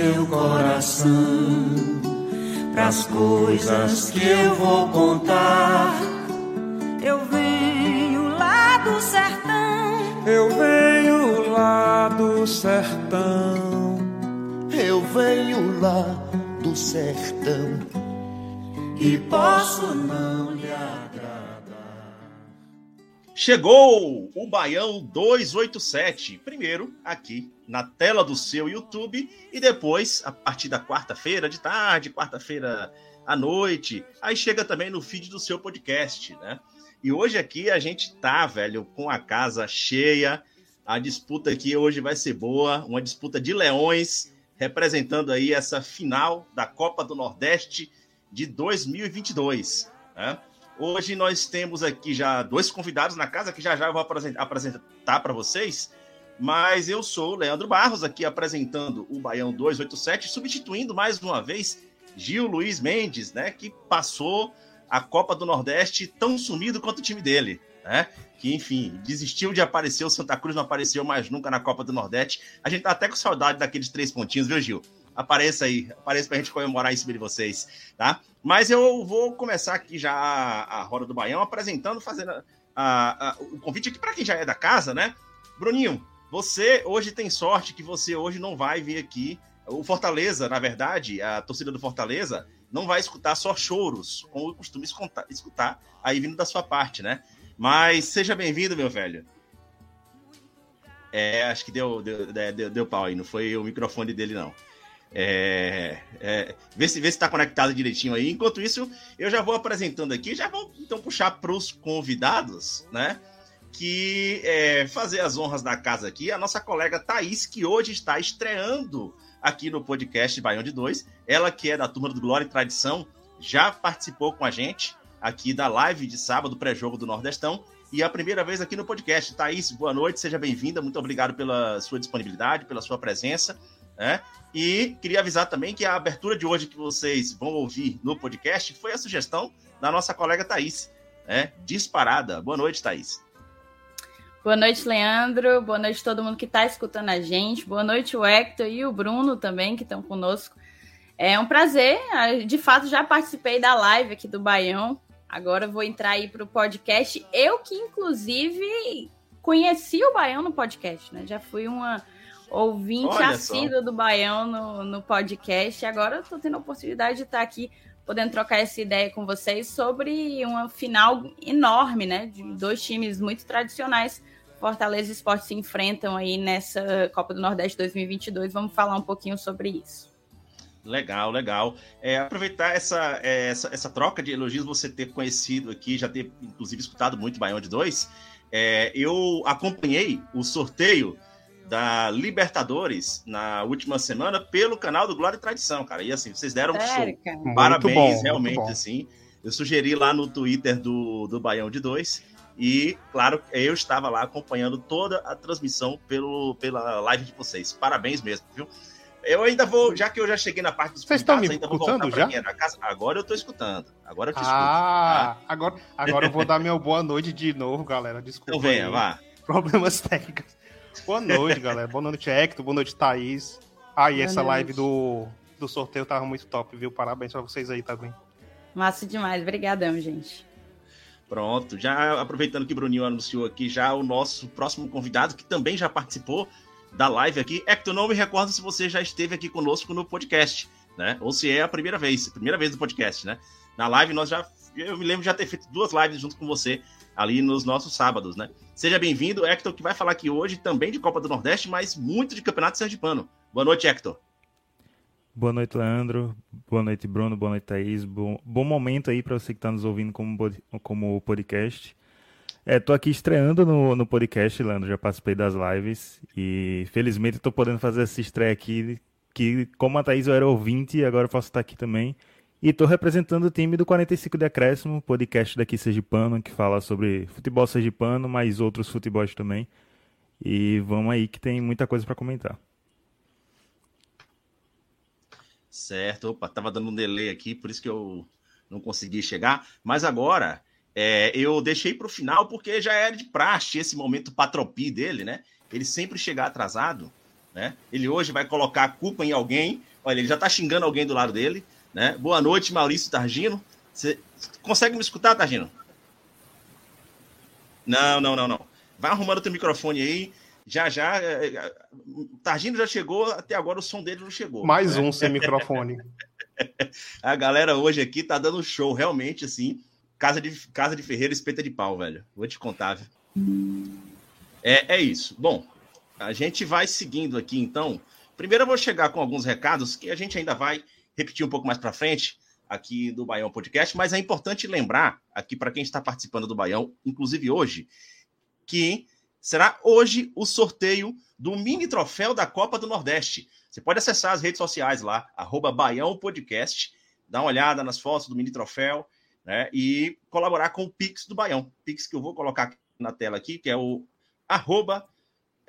Seu coração pras coisas que eu vou contar. Eu venho lá do sertão, Eu venho lá do sertão. Eu venho lá do sertão e posso não lhe agradar. Chegou o Baião 287. Primeiro aqui na tela do seu YouTube e depois, a partir da quarta-feira de tarde, quarta-feira à noite, aí chega também no feed do seu podcast, né? E hoje aqui a gente tá, velho, com a casa cheia. A disputa aqui hoje vai ser boa, uma disputa de leões, representando aí essa final da Copa do Nordeste de 2022, né? Hoje nós temos aqui já dois convidados na casa que já já eu vou apresentar, para vocês. Mas eu sou o Leandro Barros, aqui apresentando o Baião 287, substituindo mais uma vez Gil Luiz Mendes, né? Que passou a Copa do Nordeste tão sumido quanto o time dele, né? Que, enfim, desistiu de aparecer, o Santa Cruz não apareceu mais nunca na Copa do Nordeste. A gente tá até com saudade daqueles três pontinhos, viu, Gil? Apareça aí, apareça pra gente comemorar em cima de vocês, tá? Mas eu vou começar aqui já a, a Roda do Baião apresentando, fazendo a- a- o convite aqui para quem já é da casa, né? Bruninho, você hoje tem sorte que você hoje não vai vir aqui. O Fortaleza, na verdade, a torcida do Fortaleza não vai escutar só choros, como eu costumo escutar, aí vindo da sua parte, né? Mas seja bem-vindo, meu velho. É, acho que deu, deu, deu, deu pau aí, não foi o microfone dele, não. É, é, vê se vê se está conectado direitinho aí. Enquanto isso, eu já vou apresentando aqui, já vou então puxar para os convidados, né? Que é, fazer as honras da casa aqui, a nossa colega Thaís, que hoje está estreando aqui no podcast Baião de Dois. Ela que é da turma do Glória e Tradição, já participou com a gente aqui da live de sábado, pré-jogo do Nordestão. E é a primeira vez aqui no podcast. Thaís, boa noite, seja bem-vinda. Muito obrigado pela sua disponibilidade, pela sua presença. Né? E queria avisar também que a abertura de hoje que vocês vão ouvir no podcast foi a sugestão da nossa colega Thaís. Né? Disparada. Boa noite, Thaís. Boa noite, Leandro. Boa noite a todo mundo que está escutando a gente. Boa noite, o Hector e o Bruno também, que estão conosco. É um prazer. De fato, já participei da live aqui do Baião. Agora vou entrar aí para o podcast. Eu que, inclusive, conheci o Baião no podcast, né? Já fui uma ouvinte assídua do Baião no, no podcast. E agora estou tendo a oportunidade de estar aqui podendo trocar essa ideia com vocês sobre uma final enorme, né? De dois times muito tradicionais. Fortaleza e Esporte se enfrentam aí nessa Copa do Nordeste 2022. Vamos falar um pouquinho sobre isso. Legal, legal. É, aproveitar essa, é, essa, essa troca de elogios, você ter conhecido aqui, já ter inclusive escutado muito Baião de Dois. É, eu acompanhei o sorteio da Libertadores na última semana pelo canal do Glória e Tradição, cara. E assim, vocês deram um show. Muito Parabéns, bom, realmente, assim. Eu sugeri lá no Twitter do, do Baião de Dois. E, claro, eu estava lá acompanhando toda a transmissão pelo, pela live de vocês. Parabéns mesmo, viu? Eu ainda vou, já que eu já cheguei na parte dos Vocês estão me convidados, ainda vou escutando voltar pra já? quem é da casa. Agora eu tô escutando. Agora eu te Ah, agora, agora eu vou dar meu boa noite de novo, galera. Desculpa. escuto. Então venha, aí. vá. Problemas técnicos. Boa noite, galera. Boa noite, Hector. Boa noite, Thaís. Ah, e essa noite. live do, do sorteio tava muito top, viu? Parabéns pra vocês aí também. Massa demais. Obrigadão, gente. Pronto, já aproveitando que o Bruninho anunciou aqui já o nosso próximo convidado, que também já participou da live aqui. Hector, não me recordo se você já esteve aqui conosco no podcast, né? Ou se é a primeira vez, primeira vez do podcast, né? Na live nós já, eu me lembro de já ter feito duas lives junto com você ali nos nossos sábados, né? Seja bem-vindo, Hector, que vai falar aqui hoje também de Copa do Nordeste, mas muito de Campeonato Sergipano. Boa noite, Hector. Boa noite, Leandro. Boa noite, Bruno. Boa noite, Thaís. Bom, bom momento aí para você que está nos ouvindo como, como podcast. É, tô aqui estreando no, no podcast, Leandro. Já participei das lives e felizmente estou podendo fazer essa estreia aqui. Que, como a Thaís eu era ouvinte, agora posso estar aqui também. E estou representando o time do 45 de Acréscimo, podcast daqui sergipano, que fala sobre futebol sergipano, mas outros futebols também. E vamos aí que tem muita coisa para comentar. Certo, opa, tava dando um delay aqui, por isso que eu não consegui chegar. Mas agora é, eu deixei para o final porque já era de praxe esse momento patropi dele, né? Ele sempre chegar atrasado, né? Ele hoje vai colocar a culpa em alguém. Olha, ele já está xingando alguém do lado dele, né? Boa noite, Maurício Targino. Você consegue me escutar, Targino? Não, não, não, não. Vai arrumando o teu microfone aí. Já, já. É, é, Targino já chegou, até agora o som dele não chegou. Mais né? um sem microfone. a galera hoje aqui tá dando show, realmente, assim. Casa de, casa de Ferreira, espeta de pau, velho. Vou te contar? É, é isso. Bom, a gente vai seguindo aqui, então. Primeiro eu vou chegar com alguns recados que a gente ainda vai repetir um pouco mais para frente aqui do Baião Podcast, mas é importante lembrar aqui para quem está participando do Baião, inclusive hoje, que será hoje o sorteio do mini troféu da Copa do Nordeste. Você pode acessar as redes sociais lá, arroba Baião Podcast, dá uma olhada nas fotos do mini troféu né? E colaborar com o Pix do Baião. Pix que eu vou colocar na tela aqui, que é o arroba,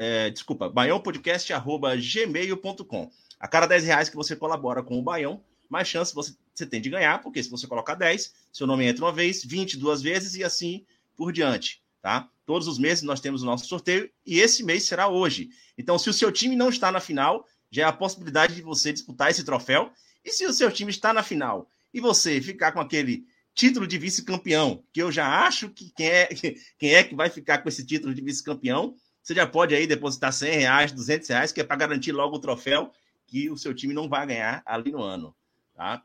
é, desculpa, baiãopodcast.gmail.com. A cada 10 reais que você colabora com o Baião, mais chance você, você tem de ganhar, porque se você colocar 10, seu nome entra uma vez, 20 duas vezes e assim por diante, tá? Todos os meses nós temos o nosso sorteio e esse mês será hoje. Então, se o seu time não está na final, já é a possibilidade de você disputar esse troféu. E se o seu time está na final e você ficar com aquele título de vice-campeão, que eu já acho que quem é, quem é que vai ficar com esse título de vice-campeão, você já pode aí depositar 100 reais, 200 reais, que é para garantir logo o troféu que o seu time não vai ganhar ali no ano, tá?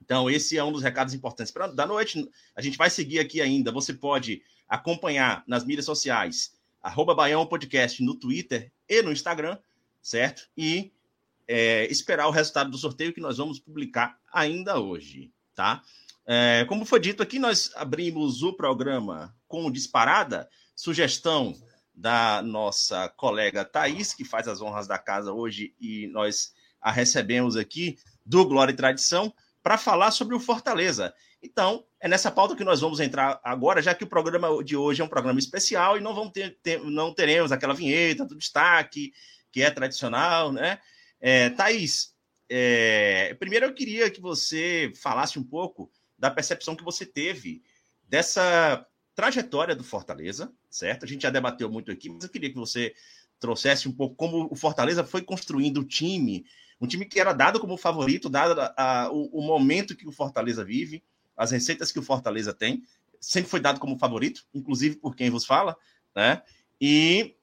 Então, esse é um dos recados importantes para da noite. A gente vai seguir aqui ainda. Você pode acompanhar nas mídias sociais, arroba Baião Podcast no Twitter e no Instagram, certo? E é, esperar o resultado do sorteio que nós vamos publicar ainda hoje, tá? É, como foi dito aqui, nós abrimos o programa com disparada, sugestão da nossa colega Thaís, que faz as honras da casa hoje, e nós a recebemos aqui do Glória e Tradição, para falar sobre o Fortaleza. Então, é nessa pauta que nós vamos entrar agora, já que o programa de hoje é um programa especial e não, vamos ter, ter não teremos aquela vinheta do destaque, que é tradicional, né? É, Thaís, é, primeiro eu queria que você falasse um pouco da percepção que você teve dessa trajetória do Fortaleza, certo? A gente já debateu muito aqui, mas eu queria que você trouxesse um pouco como o Fortaleza foi construindo o time, um time que era dado como favorito, dado a, a, o, o, momento que o Fortaleza vive, as receitas que o Fortaleza tem, sempre foi dado como favorito, inclusive por quem vos fala, né? E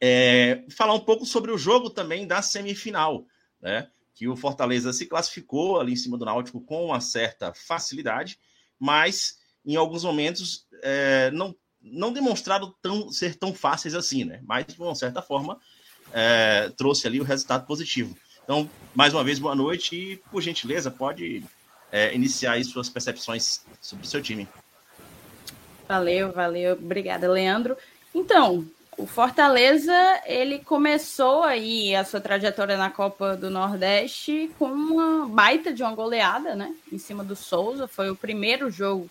é, falar um pouco sobre o jogo também da semifinal, né? que o Fortaleza se classificou ali em cima do Náutico com uma certa facilidade, mas em alguns momentos é, não, não demonstraram tão, ser tão fáceis assim, né? Mas, de uma certa forma, é, trouxe ali o resultado positivo. Então, mais uma vez, boa noite e, por gentileza, pode é, iniciar aí suas percepções sobre o seu time. Valeu, valeu. Obrigada, Leandro. Então, o Fortaleza, ele começou aí a sua trajetória na Copa do Nordeste com uma baita de uma goleada, né? Em cima do Souza, foi o primeiro jogo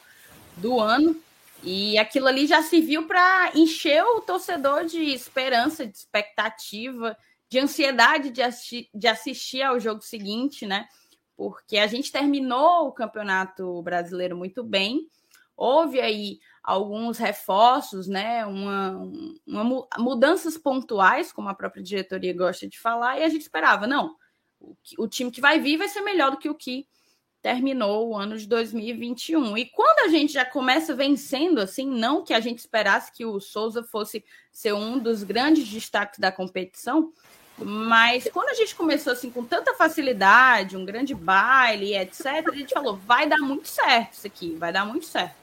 do ano. E aquilo ali já serviu para encher o torcedor de esperança, de expectativa, de ansiedade de, assistir, de assistir ao jogo seguinte, né? Porque a gente terminou o Campeonato Brasileiro muito bem. Houve aí alguns reforços, né, uma, uma, mudanças pontuais, como a própria diretoria gosta de falar, e a gente esperava, não, o time que vai vir vai ser melhor do que o que terminou o ano de 2021. E quando a gente já começa vencendo, assim, não que a gente esperasse que o Souza fosse ser um dos grandes destaques da competição, mas quando a gente começou assim com tanta facilidade, um grande baile, etc., a gente falou, vai dar muito certo isso aqui, vai dar muito certo.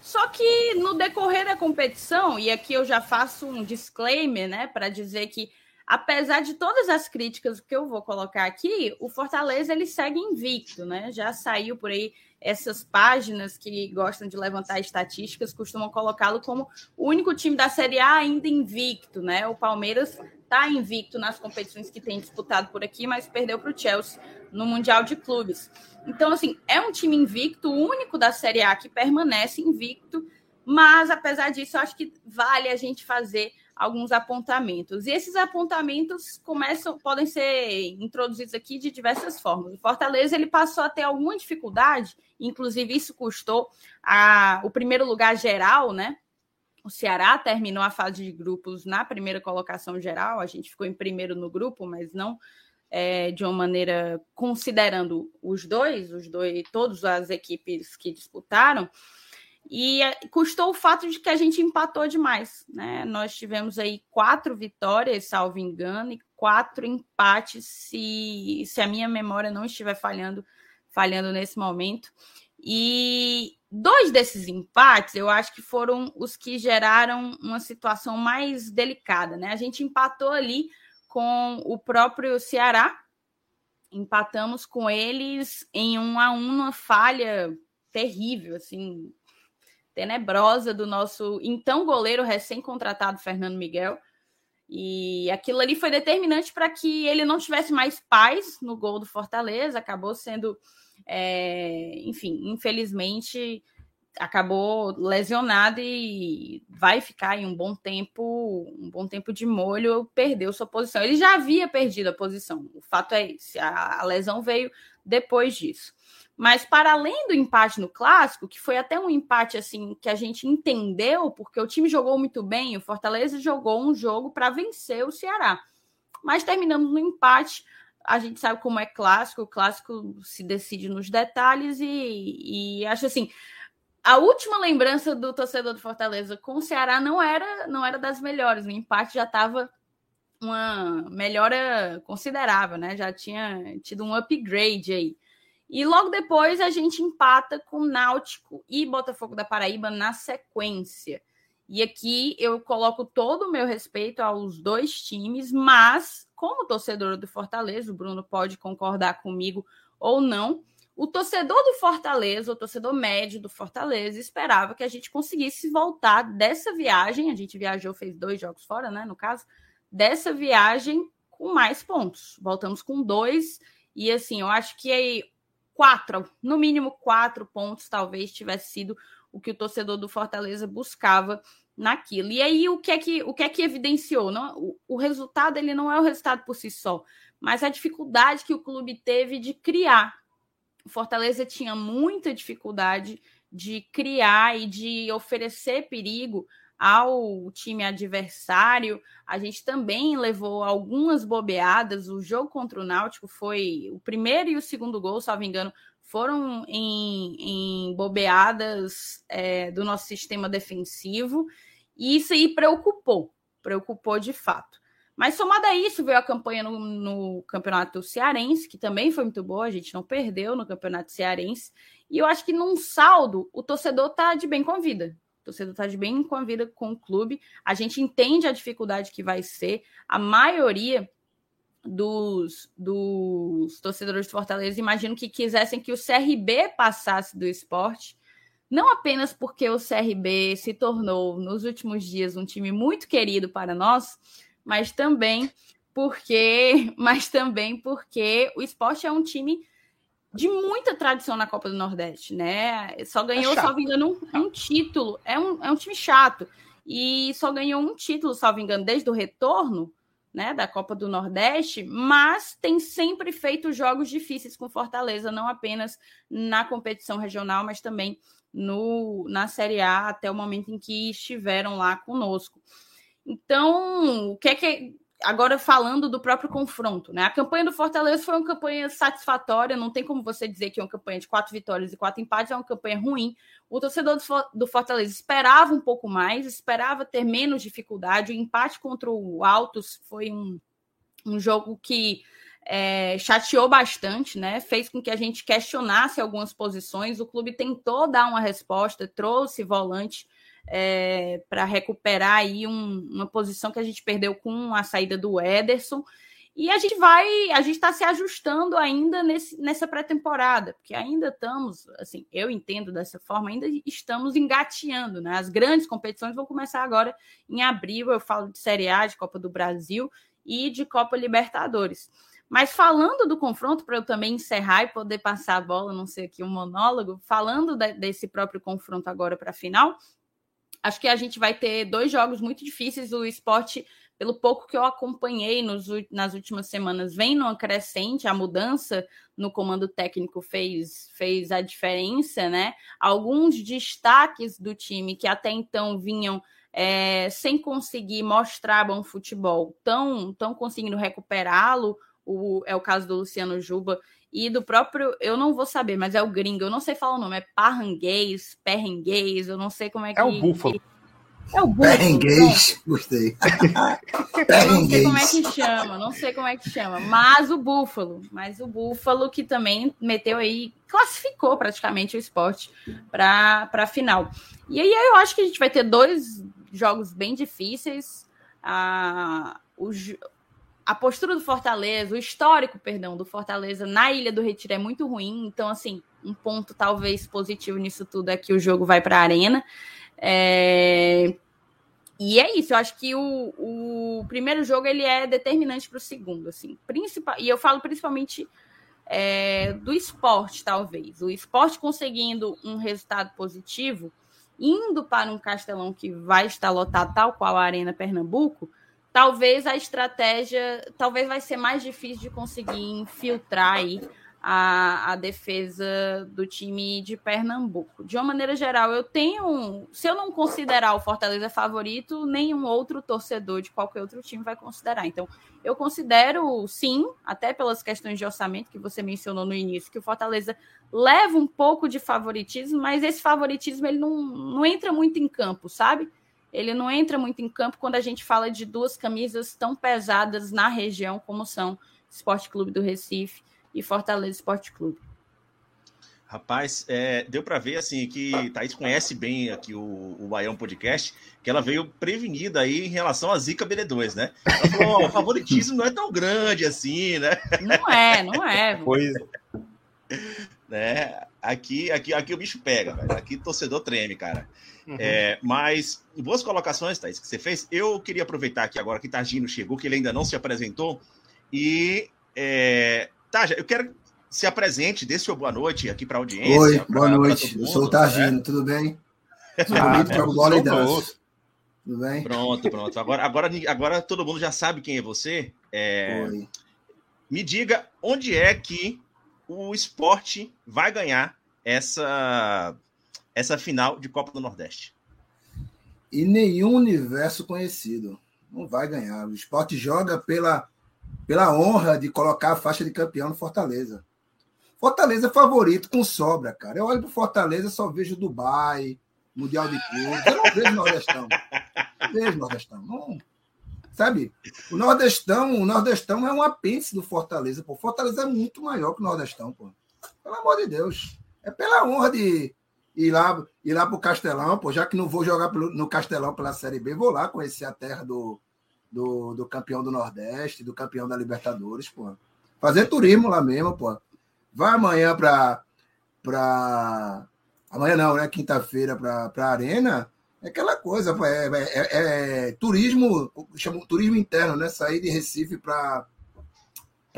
Só que no decorrer da competição, e aqui eu já faço um disclaimer, né, para dizer que apesar de todas as críticas que eu vou colocar aqui, o Fortaleza ele segue invicto, né? Já saiu por aí essas páginas que gostam de levantar estatísticas costumam colocá-lo como o único time da Série A ainda invicto, né? O Palmeiras está invicto nas competições que tem disputado por aqui, mas perdeu para o Chelsea no Mundial de Clubes. Então, assim, é um time invicto, o único da Série A que permanece invicto, mas apesar disso, eu acho que vale a gente fazer alguns apontamentos. E esses apontamentos começam, podem ser introduzidos aqui de diversas formas. O Fortaleza ele passou a ter alguma dificuldade, inclusive isso custou a, o primeiro lugar geral, né? O Ceará terminou a fase de grupos na primeira colocação geral, a gente ficou em primeiro no grupo, mas não é, de uma maneira considerando os dois, os dois, todas as equipes que disputaram. E é, custou o fato de que a gente empatou demais, né? Nós tivemos aí quatro vitórias, salvo engano, e quatro empates, se, se a minha memória não estiver falhando, falhando nesse momento. E dois desses empates, eu acho que foram os que geraram uma situação mais delicada, né? A gente empatou ali com o próprio Ceará, empatamos com eles em um a um, uma falha terrível, assim, tenebrosa do nosso então goleiro recém-contratado Fernando Miguel. E aquilo ali foi determinante para que ele não tivesse mais paz no gol do Fortaleza, acabou sendo, é, enfim, infelizmente acabou lesionado e vai ficar em um bom tempo, um bom tempo de molho, perdeu sua posição. Ele já havia perdido a posição. O fato é esse, a, a lesão veio depois disso. Mas para além do empate no clássico, que foi até um empate assim que a gente entendeu, porque o time jogou muito bem, o Fortaleza jogou um jogo para vencer o Ceará. Mas terminamos no empate. A gente sabe como é clássico, o clássico se decide nos detalhes e, e acho assim, a última lembrança do torcedor do Fortaleza com o Ceará não era não era das melhores. O empate já estava uma melhora considerável, né? Já tinha tido um upgrade aí. E logo depois a gente empata com Náutico e Botafogo da Paraíba na sequência. E aqui eu coloco todo o meu respeito aos dois times, mas como torcedor do Fortaleza, o Bruno pode concordar comigo ou não, o torcedor do Fortaleza, o torcedor médio do Fortaleza, esperava que a gente conseguisse voltar dessa viagem. A gente viajou, fez dois jogos fora, né? No caso, dessa viagem com mais pontos. Voltamos com dois. E assim, eu acho que aí quatro, no mínimo quatro pontos, talvez tivesse sido o que o torcedor do Fortaleza buscava naquilo. E aí o que é que o que é que evidenciou? Não, o, o resultado ele não é o resultado por si só, mas a dificuldade que o clube teve de criar. O Fortaleza tinha muita dificuldade de criar e de oferecer perigo ao time adversário. A gente também levou algumas bobeadas. O jogo contra o Náutico foi o primeiro e o segundo gol, me engano, foram em, em bobeadas é, do nosso sistema defensivo. E isso aí preocupou, preocupou de fato. Mas somado a isso, veio a campanha no, no, Campeonato Cearense, que também foi muito boa, a gente não perdeu no Campeonato Cearense. E eu acho que num saldo, o torcedor tá de bem com a vida. Torcedor está bem com a vida com o clube. A gente entende a dificuldade que vai ser. A maioria dos, dos torcedores de Fortaleza imagino que quisessem que o CRB passasse do esporte. Não apenas porque o CRB se tornou, nos últimos dias, um time muito querido para nós, mas também porque, mas também porque o esporte é um time de muita tradição na Copa do Nordeste, né? Só ganhou, é salvo engano, um, um, título. É um, é um time chato. E só ganhou um título, salvo engano, desde o retorno né, da Copa do Nordeste, mas tem sempre feito jogos difíceis com Fortaleza, não apenas na competição regional, mas também no, na Série A, até o momento em que estiveram lá conosco. Então, o que é que agora falando do próprio confronto, né? A campanha do Fortaleza foi uma campanha satisfatória, não tem como você dizer que é uma campanha de quatro vitórias e quatro empates é uma campanha ruim. O torcedor do Fortaleza esperava um pouco mais, esperava ter menos dificuldade. O empate contra o Altos foi um, um jogo que é, chateou bastante, né? Fez com que a gente questionasse algumas posições. O clube tentou dar uma resposta, trouxe volante é, para recuperar aí um, uma posição que a gente perdeu com a saída do Ederson. E a gente vai, a gente está se ajustando ainda nesse, nessa pré-temporada, porque ainda estamos, assim, eu entendo dessa forma, ainda estamos engateando, né? As grandes competições vão começar agora em abril, eu falo de Série A, de Copa do Brasil e de Copa Libertadores. Mas falando do confronto, para eu também encerrar e poder passar a bola, não sei aqui um monólogo, falando de, desse próprio confronto agora para a final, acho que a gente vai ter dois jogos muito difíceis. O esporte pelo pouco que eu acompanhei nos, nas últimas semanas, vem numa crescente, a mudança no comando técnico fez, fez a diferença, né? Alguns destaques do time que até então vinham é, sem conseguir mostrar bom futebol, estão tão conseguindo recuperá-lo. É o caso do Luciano Juba e do próprio, eu não vou saber, mas é o gringo, eu não sei falar o nome, é Parranguês, Perrenguês, eu não sei como é que. É o Búfalo. É o Perrenguês, gostei. não sei como é que chama, não sei como é que chama. Mas o Búfalo, mas o Búfalo que também meteu aí, classificou praticamente o esporte para a final. E aí eu acho que a gente vai ter dois jogos bem difíceis. A, o, a postura do Fortaleza, o histórico, perdão, do Fortaleza na Ilha do Retiro é muito ruim. Então, assim, um ponto talvez positivo nisso tudo é que o jogo vai para a arena. É... E é isso, eu acho que o, o primeiro jogo ele é determinante para o segundo, assim, principal, e eu falo principalmente é, do esporte, talvez. O esporte conseguindo um resultado positivo, indo para um castelão que vai estar lotado, tal qual a Arena Pernambuco, talvez a estratégia, talvez vai ser mais difícil de conseguir infiltrar aí a, a defesa do time de Pernambuco. De uma maneira geral, eu tenho. Se eu não considerar o Fortaleza favorito, nenhum outro torcedor de qualquer outro time vai considerar. Então, eu considero, sim, até pelas questões de orçamento que você mencionou no início, que o Fortaleza leva um pouco de favoritismo, mas esse favoritismo ele não, não entra muito em campo, sabe? Ele não entra muito em campo quando a gente fala de duas camisas tão pesadas na região como são Esporte Clube do Recife e Fortaleza Esporte Clube. Rapaz, é, deu para ver assim que Thaís conhece bem aqui o, o Baião Podcast, que ela veio prevenida aí em relação a Zica BD2, né? Ela falou, oh, o favoritismo não é tão grande assim, né? Não é, não é. Pois né? Aqui, aqui, aqui o bicho pega, velho. Aqui o torcedor treme, cara. Uhum. É, mas boas colocações, Thaís, que você fez. Eu queria aproveitar aqui agora que Targino chegou, que ele ainda não se apresentou, e é, Tá, eu quero que se apresente, dê seu boa noite aqui para a audiência. Oi, pra, boa noite. Mundo, eu sou o Targino, né? tudo bem? Sou ah, bonito para bola e. Tudo bem? Pronto, pronto. Agora, agora, agora todo mundo já sabe quem é você. É... Oi. Me diga onde é que o esporte vai ganhar essa, essa final de Copa do Nordeste. E nenhum universo conhecido. Não vai ganhar. O esporte joga pela pela honra de colocar a faixa de campeão no Fortaleza. Fortaleza é favorito com sobra, cara. Eu olho pro Fortaleza, só vejo Dubai, Mundial de Clubes. Eu não vejo Nordestão. Não vejo Nordestão. Não. Sabe? O Nordestão, o Nordestão é um apêndice do Fortaleza. Pô. Fortaleza é muito maior que o Nordestão, pô. Pelo amor de Deus. É pela honra de ir lá, ir lá pro Castelão, pô. Já que não vou jogar no Castelão pela Série B, vou lá conhecer a terra do, do, do campeão do Nordeste, do campeão da Libertadores, pô. Fazer turismo lá mesmo, pô. Vai amanhã para para amanhã não, né? Quinta-feira para a arena. É aquela coisa, pô, é, é, é, é turismo, chama turismo interno, né? Sair de Recife para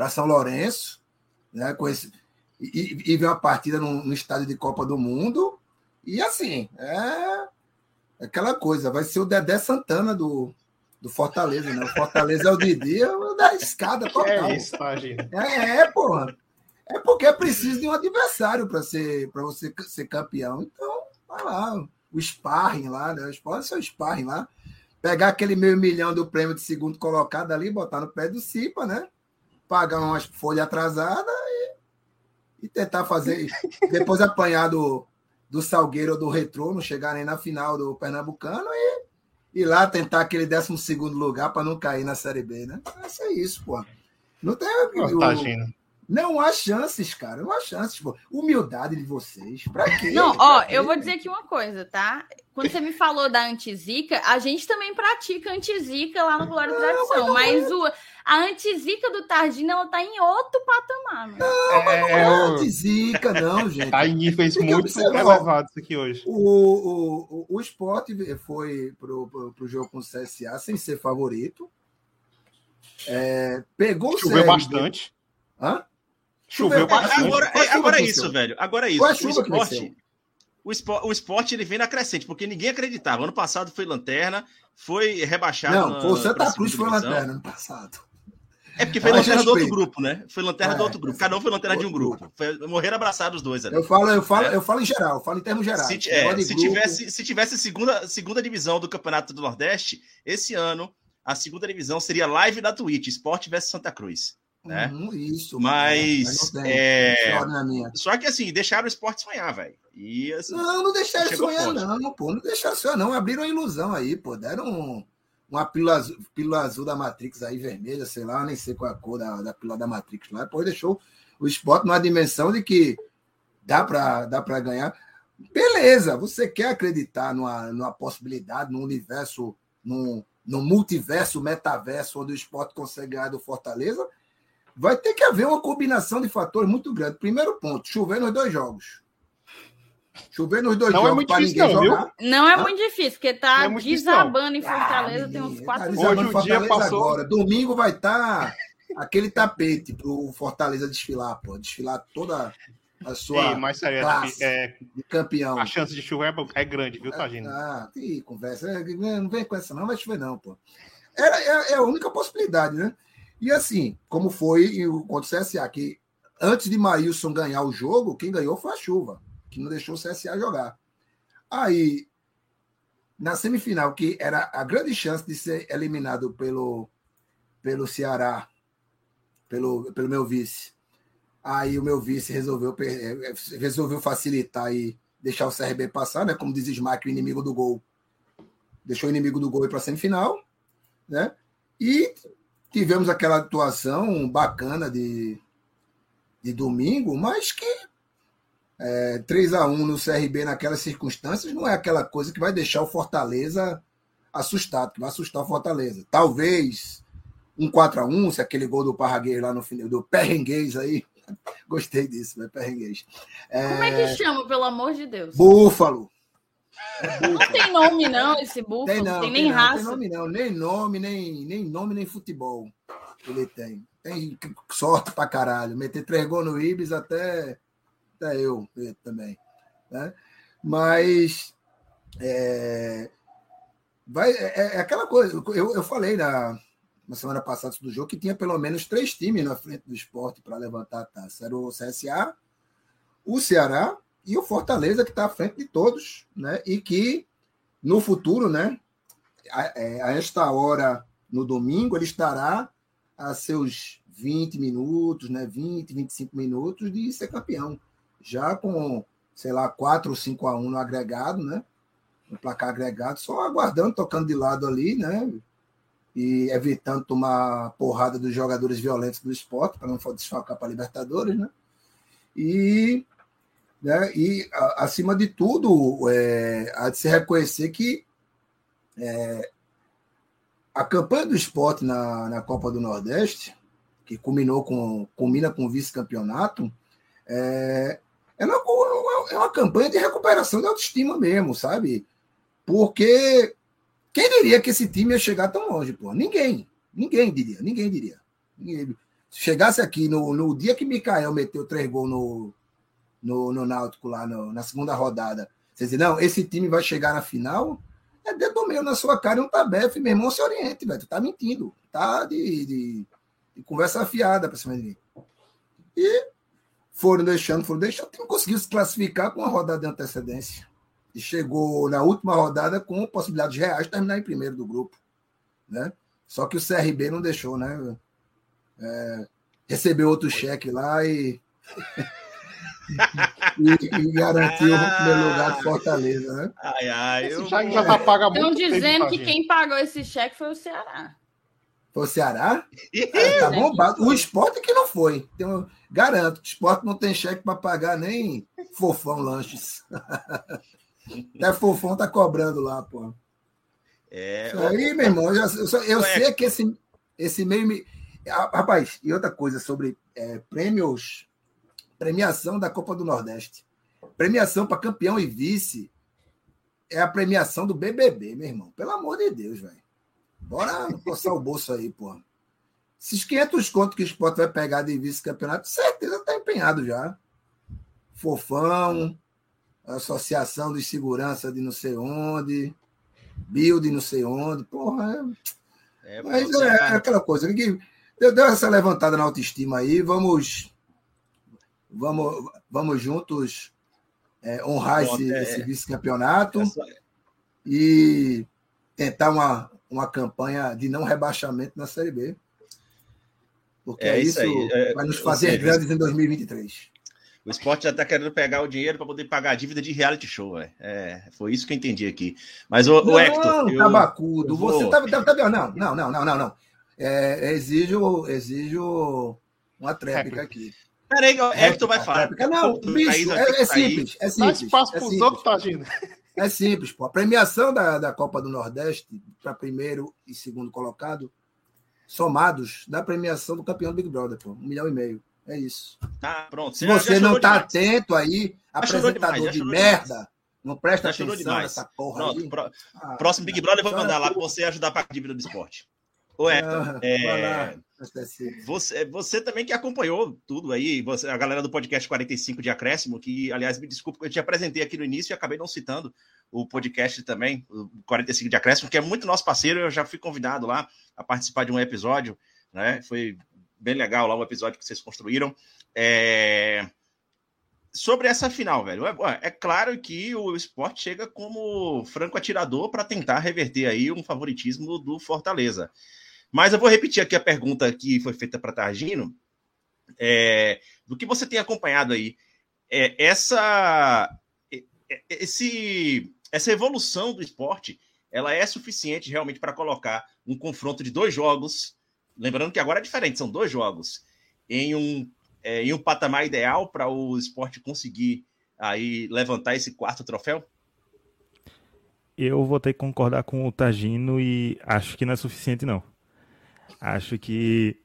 São Lourenço, né? Esse, e, e ver uma partida no estádio de Copa do Mundo. E assim, é aquela coisa, vai ser o Dedé Santana do, do Fortaleza, né? O Fortaleza é o Didi, é o da escada total. É isso, imagina. É, é, porra. É porque é preciso de um adversário para ser para você ser campeão. Então, vai lá, o sparring lá, né? Pode ser o sparring lá. Pegar aquele meio milhão do prêmio de segundo colocado ali, botar no pé do Cipa, né? Pagar umas folhas atrasadas e, e tentar fazer. Depois apanhar do, do Salgueiro ou do Retrô, não chegar nem na final do Pernambucano e ir lá tentar aquele 12 segundo lugar para não cair na Série B, né? É isso, pô. Não tem. O, Não há chances, cara. Não há chances. Pô. Humildade de vocês. Pra quê? Não, ó, Pra quê? eu vou dizer aqui uma coisa, tá? Quando você me falou da antizica, a gente também pratica antizica lá no Glória e Tradição, mas o, a antizica do Tardino, ela tá em outro patamar, mano. Não, mas não é, É, o- antizica, não, gente. Tá em níveis muito elevados isso aqui hoje. O, o, o, o esporte foi pro, pro, pro jogo com o CSA sem ser favorito. É, pegou o Choveu CRB. bastante. Hã? Choveu bastante. Agora, Qual é, agora é isso, velho. Agora é isso. A O esporte, o, espo- o esporte ele vem na crescente, porque ninguém acreditava. Ano passado foi lanterna, foi rebaixado. Não, foi o Santa Cruz foi lanterna ano passado. É porque foi Mas lanterna do outro grupo, né? Foi lanterna do É, outro grupo. Cada um foi lanterna de um grupo. Foi, morreram abraçados os dois ali. Eu falo, eu falo, É. eu falo em geral, eu falo em termos gerais. Se, ti- Negócio é, se tivesse, se tivesse segunda, segunda divisão do Campeonato do Nordeste, esse ano, a segunda divisão seria live da Twitch, Sport versus Santa Cruz. Né? Uhum, isso. Mas, não tem. é, na minha. Só que assim, deixaram o esporte sonhar, velho. Assim, Não, não deixaram sonhar, não, pô. Não deixaram sonhar, não. Abriram uma ilusão aí, pô. Deram um- uma pílula azul, pílula azul da Matrix aí, vermelha, sei lá, nem sei qual é a cor da, da pílula da Matrix lá. Depois deixou o esporte numa dimensão de que dá pra, dá pra ganhar. Beleza, você quer acreditar numa, numa possibilidade, num universo, num, num multiverso, metaverso, onde o esporte consegue ganhar do Fortaleza? Vai ter que haver uma combinação de fatores muito grande. Primeiro ponto, chover nos dois jogos. Chover nos dois Não é jogos muito para difícil ninguém não, viu? jogar. Não é Ah? muito difícil, porque tá é muito difícil, desabando em Fortaleza, Ah, tem uns quatro tá. Hoje desabando o dia Fortaleza passou- agora. Domingo vai estar aquele tapete pro Fortaleza desfilar, pô. Desfilar toda a sua Ei, mas sério, classe é, de campeão. a chance de chuva é, é grande, viu, Tagino? Ah, que conversa. É, Não vem com essa, não, vai chover, não, pô. Era, é, é a única possibilidade, né? E assim, como foi contra o CSA, que antes de Maílson ganhar o jogo, quem ganhou foi a chuva, que não deixou o CSA jogar. Aí, na semifinal, que era a grande chance de ser eliminado pelo, pelo Ceará, pelo, pelo meu vice. Aí o meu vice resolveu, eh, resolveu facilitar e deixar o CRB passar, né? Como diz Smack, o inimigo do gol. Deixou o inimigo do gol ir para a semifinal, né? E tivemos aquela atuação bacana de, de domingo, mas que é, 3 a 1 no CRB naquelas circunstâncias não é aquela coisa que vai deixar o Fortaleza assustado, que vai assustar o Fortaleza. Talvez um 4 a 1 se aquele gol do Parraguês lá no final, do Perrenguês aí. Gostei disso, né? Perrenguês. Como é que chama, pelo amor de Deus? Búfalo. Não tem nome, não, esse búfalo. Tem Não tem tem nem não, raça. tem nome não, nem nome, nem, nem nome, nem futebol ele tem. Tem sorte pra caralho. Meter três gols no Ibis até, até eu meto também. Né? Mas é, vai, é, é aquela coisa. Eu, eu falei na, na semana passada do jogo que tinha pelo menos três times na frente do esporte para levantar a taça. Era o CSA, o Ceará e o Fortaleza, que está à frente de todos, né? E que no futuro, né? A, é, a esta hora, no domingo, ele estará a seus 20 minutos, né? 20, 25 minutos de ser campeão. Já com, sei lá, 4 ou 5 a 1 no agregado, né? No placar agregado, só aguardando, tocando de lado ali, né? E evitando tomar porrada dos jogadores violentos do esporte, para não desfalcar para a Libertadores, né? E né? E, a, acima de tudo, é, há de se reconhecer que é, a campanha do esporte na, na Copa do Nordeste, que culminou com, culmina com o vice-campeonato, é, é, uma, é uma campanha de recuperação de autoestima mesmo, sabe? Porque quem diria que esse time ia chegar tão longe, pô? Ninguém. Ninguém diria, ninguém diria. Ninguém. Se chegasse aqui no, no dia que Mikael meteu três gols no, no, no Náutico lá no, na segunda rodada. Você diz, não, esse time vai chegar na final, é dedo meio na sua cara e um tabefe, meu irmão, se oriente, velho. Tu tá mentindo. Tá de, de, de conversa afiada pra cima de mim. E foram deixando, foram deixando. O time conseguiu se classificar com uma rodada de antecedência. E chegou na última rodada com possibilidades reais de terminar em primeiro do grupo. Né? Só que o CRB não deixou, né? É, recebeu outro cheque lá e e, e garantiu o primeiro lugar de Fortaleza, né? Ai, ai, eu... Esse cheque já tá pago há Estão muito tempo, dizendo que quem pagou esse cheque foi o Ceará. Foi o Ceará? Tá bombado. O esporte que não foi. Então, garanto que o esporte não tem cheque para pagar nem fofão lanches. Até fofão tá cobrando lá, pô. É, Isso aí, meu irmão, eu, já- eu eu sei que esse, esse meio. me- Ah, Rapaz, e outra coisa sobre é, prêmios, premiação da Copa do Nordeste. Premiação para campeão e vice é a premiação do BBB, meu irmão. Pelo amor de Deus, velho. Bora coçar o bolso aí, pô. Esses 500 contos que o esporte vai pegar de vice-campeonato, certeza tá empenhado já. Fofão, Associação de Segurança de não sei onde, build não sei onde, porra. É, Mas você é, é aquela coisa deu, deu essa levantada na autoestima aí, vamos vamos vamos juntos é, honrar Pronto, esse, é. esse vice-campeonato essa- e tentar uma, uma campanha de não rebaixamento na Série B. Porque É isso, isso aí, é, vai nos fazer seja, grandes em 2023. O esporte já tá querendo pegar o dinheiro para poder pagar a dívida de reality show, velho. É, foi isso que eu entendi aqui. Mas, o, o Hector. eu- tabacudo. eu vou- Você tá, tá, tá? Não, não, não, não, não, não. É, exijo, exijo uma tréplica aqui. Peraí, o Hector vai falar. Tréplica, não, O bicho, é, é simples, é Dá simples. espaço é pros outros, Tagino. É simples, pô. A premiação da, da Copa do Nordeste para primeiro e segundo colocado, somados da premiação do campeão do Big Brother, pô. Um milhão e meio. É isso. Tá, pronto. Se você já não está demais. atento aí, Já apresentador demais, de merda, não presta atenção demais. nessa porra Pronto, aí. pro- Ah, próximo Big Brother eu vou chora mandar lá pra você ajudar a pagar a dívida do esporte. Ô, Hector, Ah, é, presta atenção. Você, você também que acompanhou tudo aí, você- a galera do podcast 45 de Acréscimo, que, aliás, me desculpa, eu te apresentei aqui no início e acabei não citando o podcast também, o 45 de Acréscimo, que é muito nosso parceiro, eu já fui convidado lá a participar de um episódio, né? Foi bem legal lá o episódio que vocês construíram. É, Sobre essa final, velho, é, é claro que o esporte chega como franco atirador para tentar reverter aí um favoritismo do Fortaleza. Mas eu vou repetir aqui a pergunta que foi feita para Targino. É, do que você tem acompanhado aí, é, essa, é, é, esse, essa evolução do esporte, ela é suficiente realmente para colocar um confronto de dois jogos, lembrando que agora é diferente, são dois jogos, em um, é, em um patamar ideal para o esporte conseguir aí levantar esse quarto troféu? Eu vou ter que concordar com o Tagino e acho que não é suficiente, não. Acho que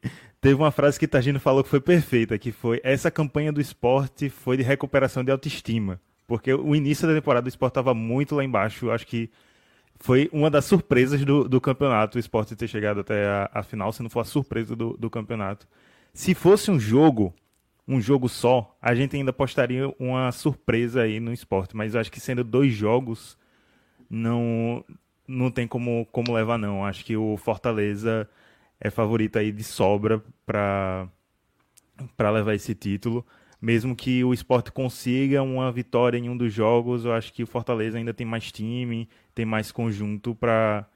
teve uma frase que Tagino falou que foi perfeita, que foi essa campanha do esporte foi de recuperação de autoestima. Porque o início da temporada do esporte estava muito lá embaixo. Acho que foi uma das surpresas do, do campeonato, o esporte ter chegado até a, a final, se não for a surpresa do, do campeonato. Se fosse um jogo, um jogo só, a gente ainda apostaria uma surpresa aí no esporte. Mas eu acho que sendo dois jogos, não não tem como, como levar, não. Acho que o Fortaleza é favorito aí de sobra para para levar esse título. Mesmo que o esporte consiga uma vitória em um dos jogos, eu acho que o Fortaleza ainda tem mais time, tem mais conjunto para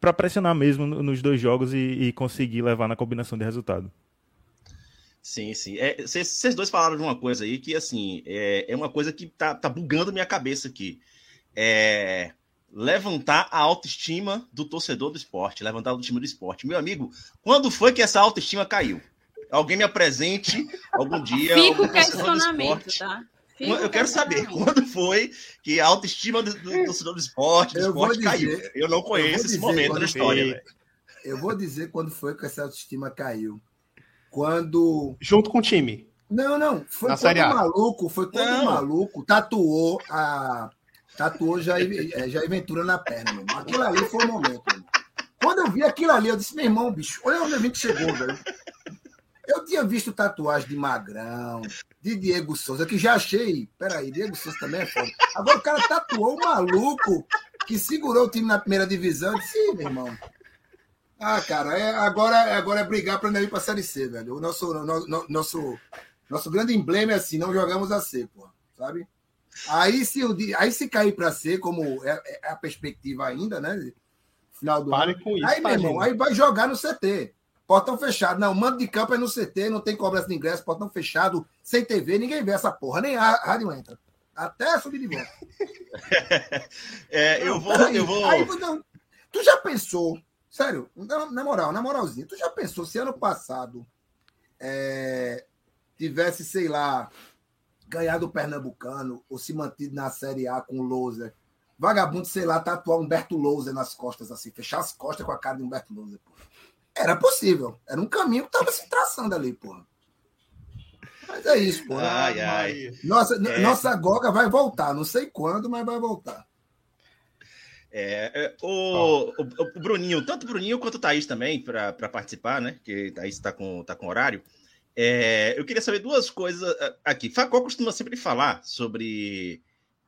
para pressionar mesmo no- nos dois jogos e, e conseguir levar na combinação de resultado. Sim, sim. É, Vocês vocês dois falaram de uma coisa aí que, assim, é, é uma coisa que tá, tá bugando minha cabeça aqui. É levantar a autoestima do torcedor do esporte, levantar a autoestima do esporte. Meu amigo, quando foi que essa autoestima caiu? Alguém me apresente algum dia. Fica algum o questionamento, esporte. tá? Fica Eu quero saber quando foi que a autoestima do, do torcedor do esporte, do Eu esporte caiu. dizer- Eu não eu conheço vou esse momento na história, foi. Eu vou dizer quando foi que essa autoestima caiu. Quando. Junto com o time. Não, não. Foi Na quando o maluco, foi quando Não. o maluco tatuou a. Tatuou Jair, é, Jair Ventura na perna, meu irmão. Aquilo ali foi o momento. meu. Quando eu vi aquilo ali, eu disse, meu irmão, bicho, olha onde a gente chegou, velho. Eu tinha visto tatuagem de Magrão, de Diego Souza, que já achei. Peraí, Diego Souza também é foda. Agora o cara tatuou o maluco que segurou o time na primeira divisão. Eu disse, "Ih, meu irmão. Ah, cara, é, agora, agora é brigar para não ir para a Série C, velho. O nosso, no- no- nosso, nosso grande emblema é assim: não jogamos a C, pô, sabe? Aí se, o aí se cair para C, como é, é a perspectiva ainda, né? Final do Pare ano. com isso, Aí, meu irmão, aí vai jogar no CT. Portão fechado. Não, mando de campo é no CT, não tem cobrança de ingresso, portão fechado, sem TV, ninguém vê essa porra, nem a rádio entra. Até subir de volta. É, eu Não, vou. peraí. Eu vou... Aí, não, tu já pensou Sério, na, na moral, na moralzinha, tu já pensou se ano passado é, tivesse, sei lá, ganhado o Pernambucano ou se mantido na Série A com o Louser? Vagabundo, sei lá, tatuar Humberto Louser nas costas, assim, fechar as costas com a cara de Humberto Louser. Porra. Era possível. Era um caminho que tava se traçando ali, porra. Mas é isso, porra. Ai, ai. Nossa, É. nossa Goga vai voltar. Não sei quando, mas vai voltar. É, é, o, o, o Bruninho, tanto o Bruninho quanto o Thaís também, para participar, né? Que Thaís está com, tá com horário. É, eu queria saber duas coisas ah, aqui. Facol costuma sempre falar sobre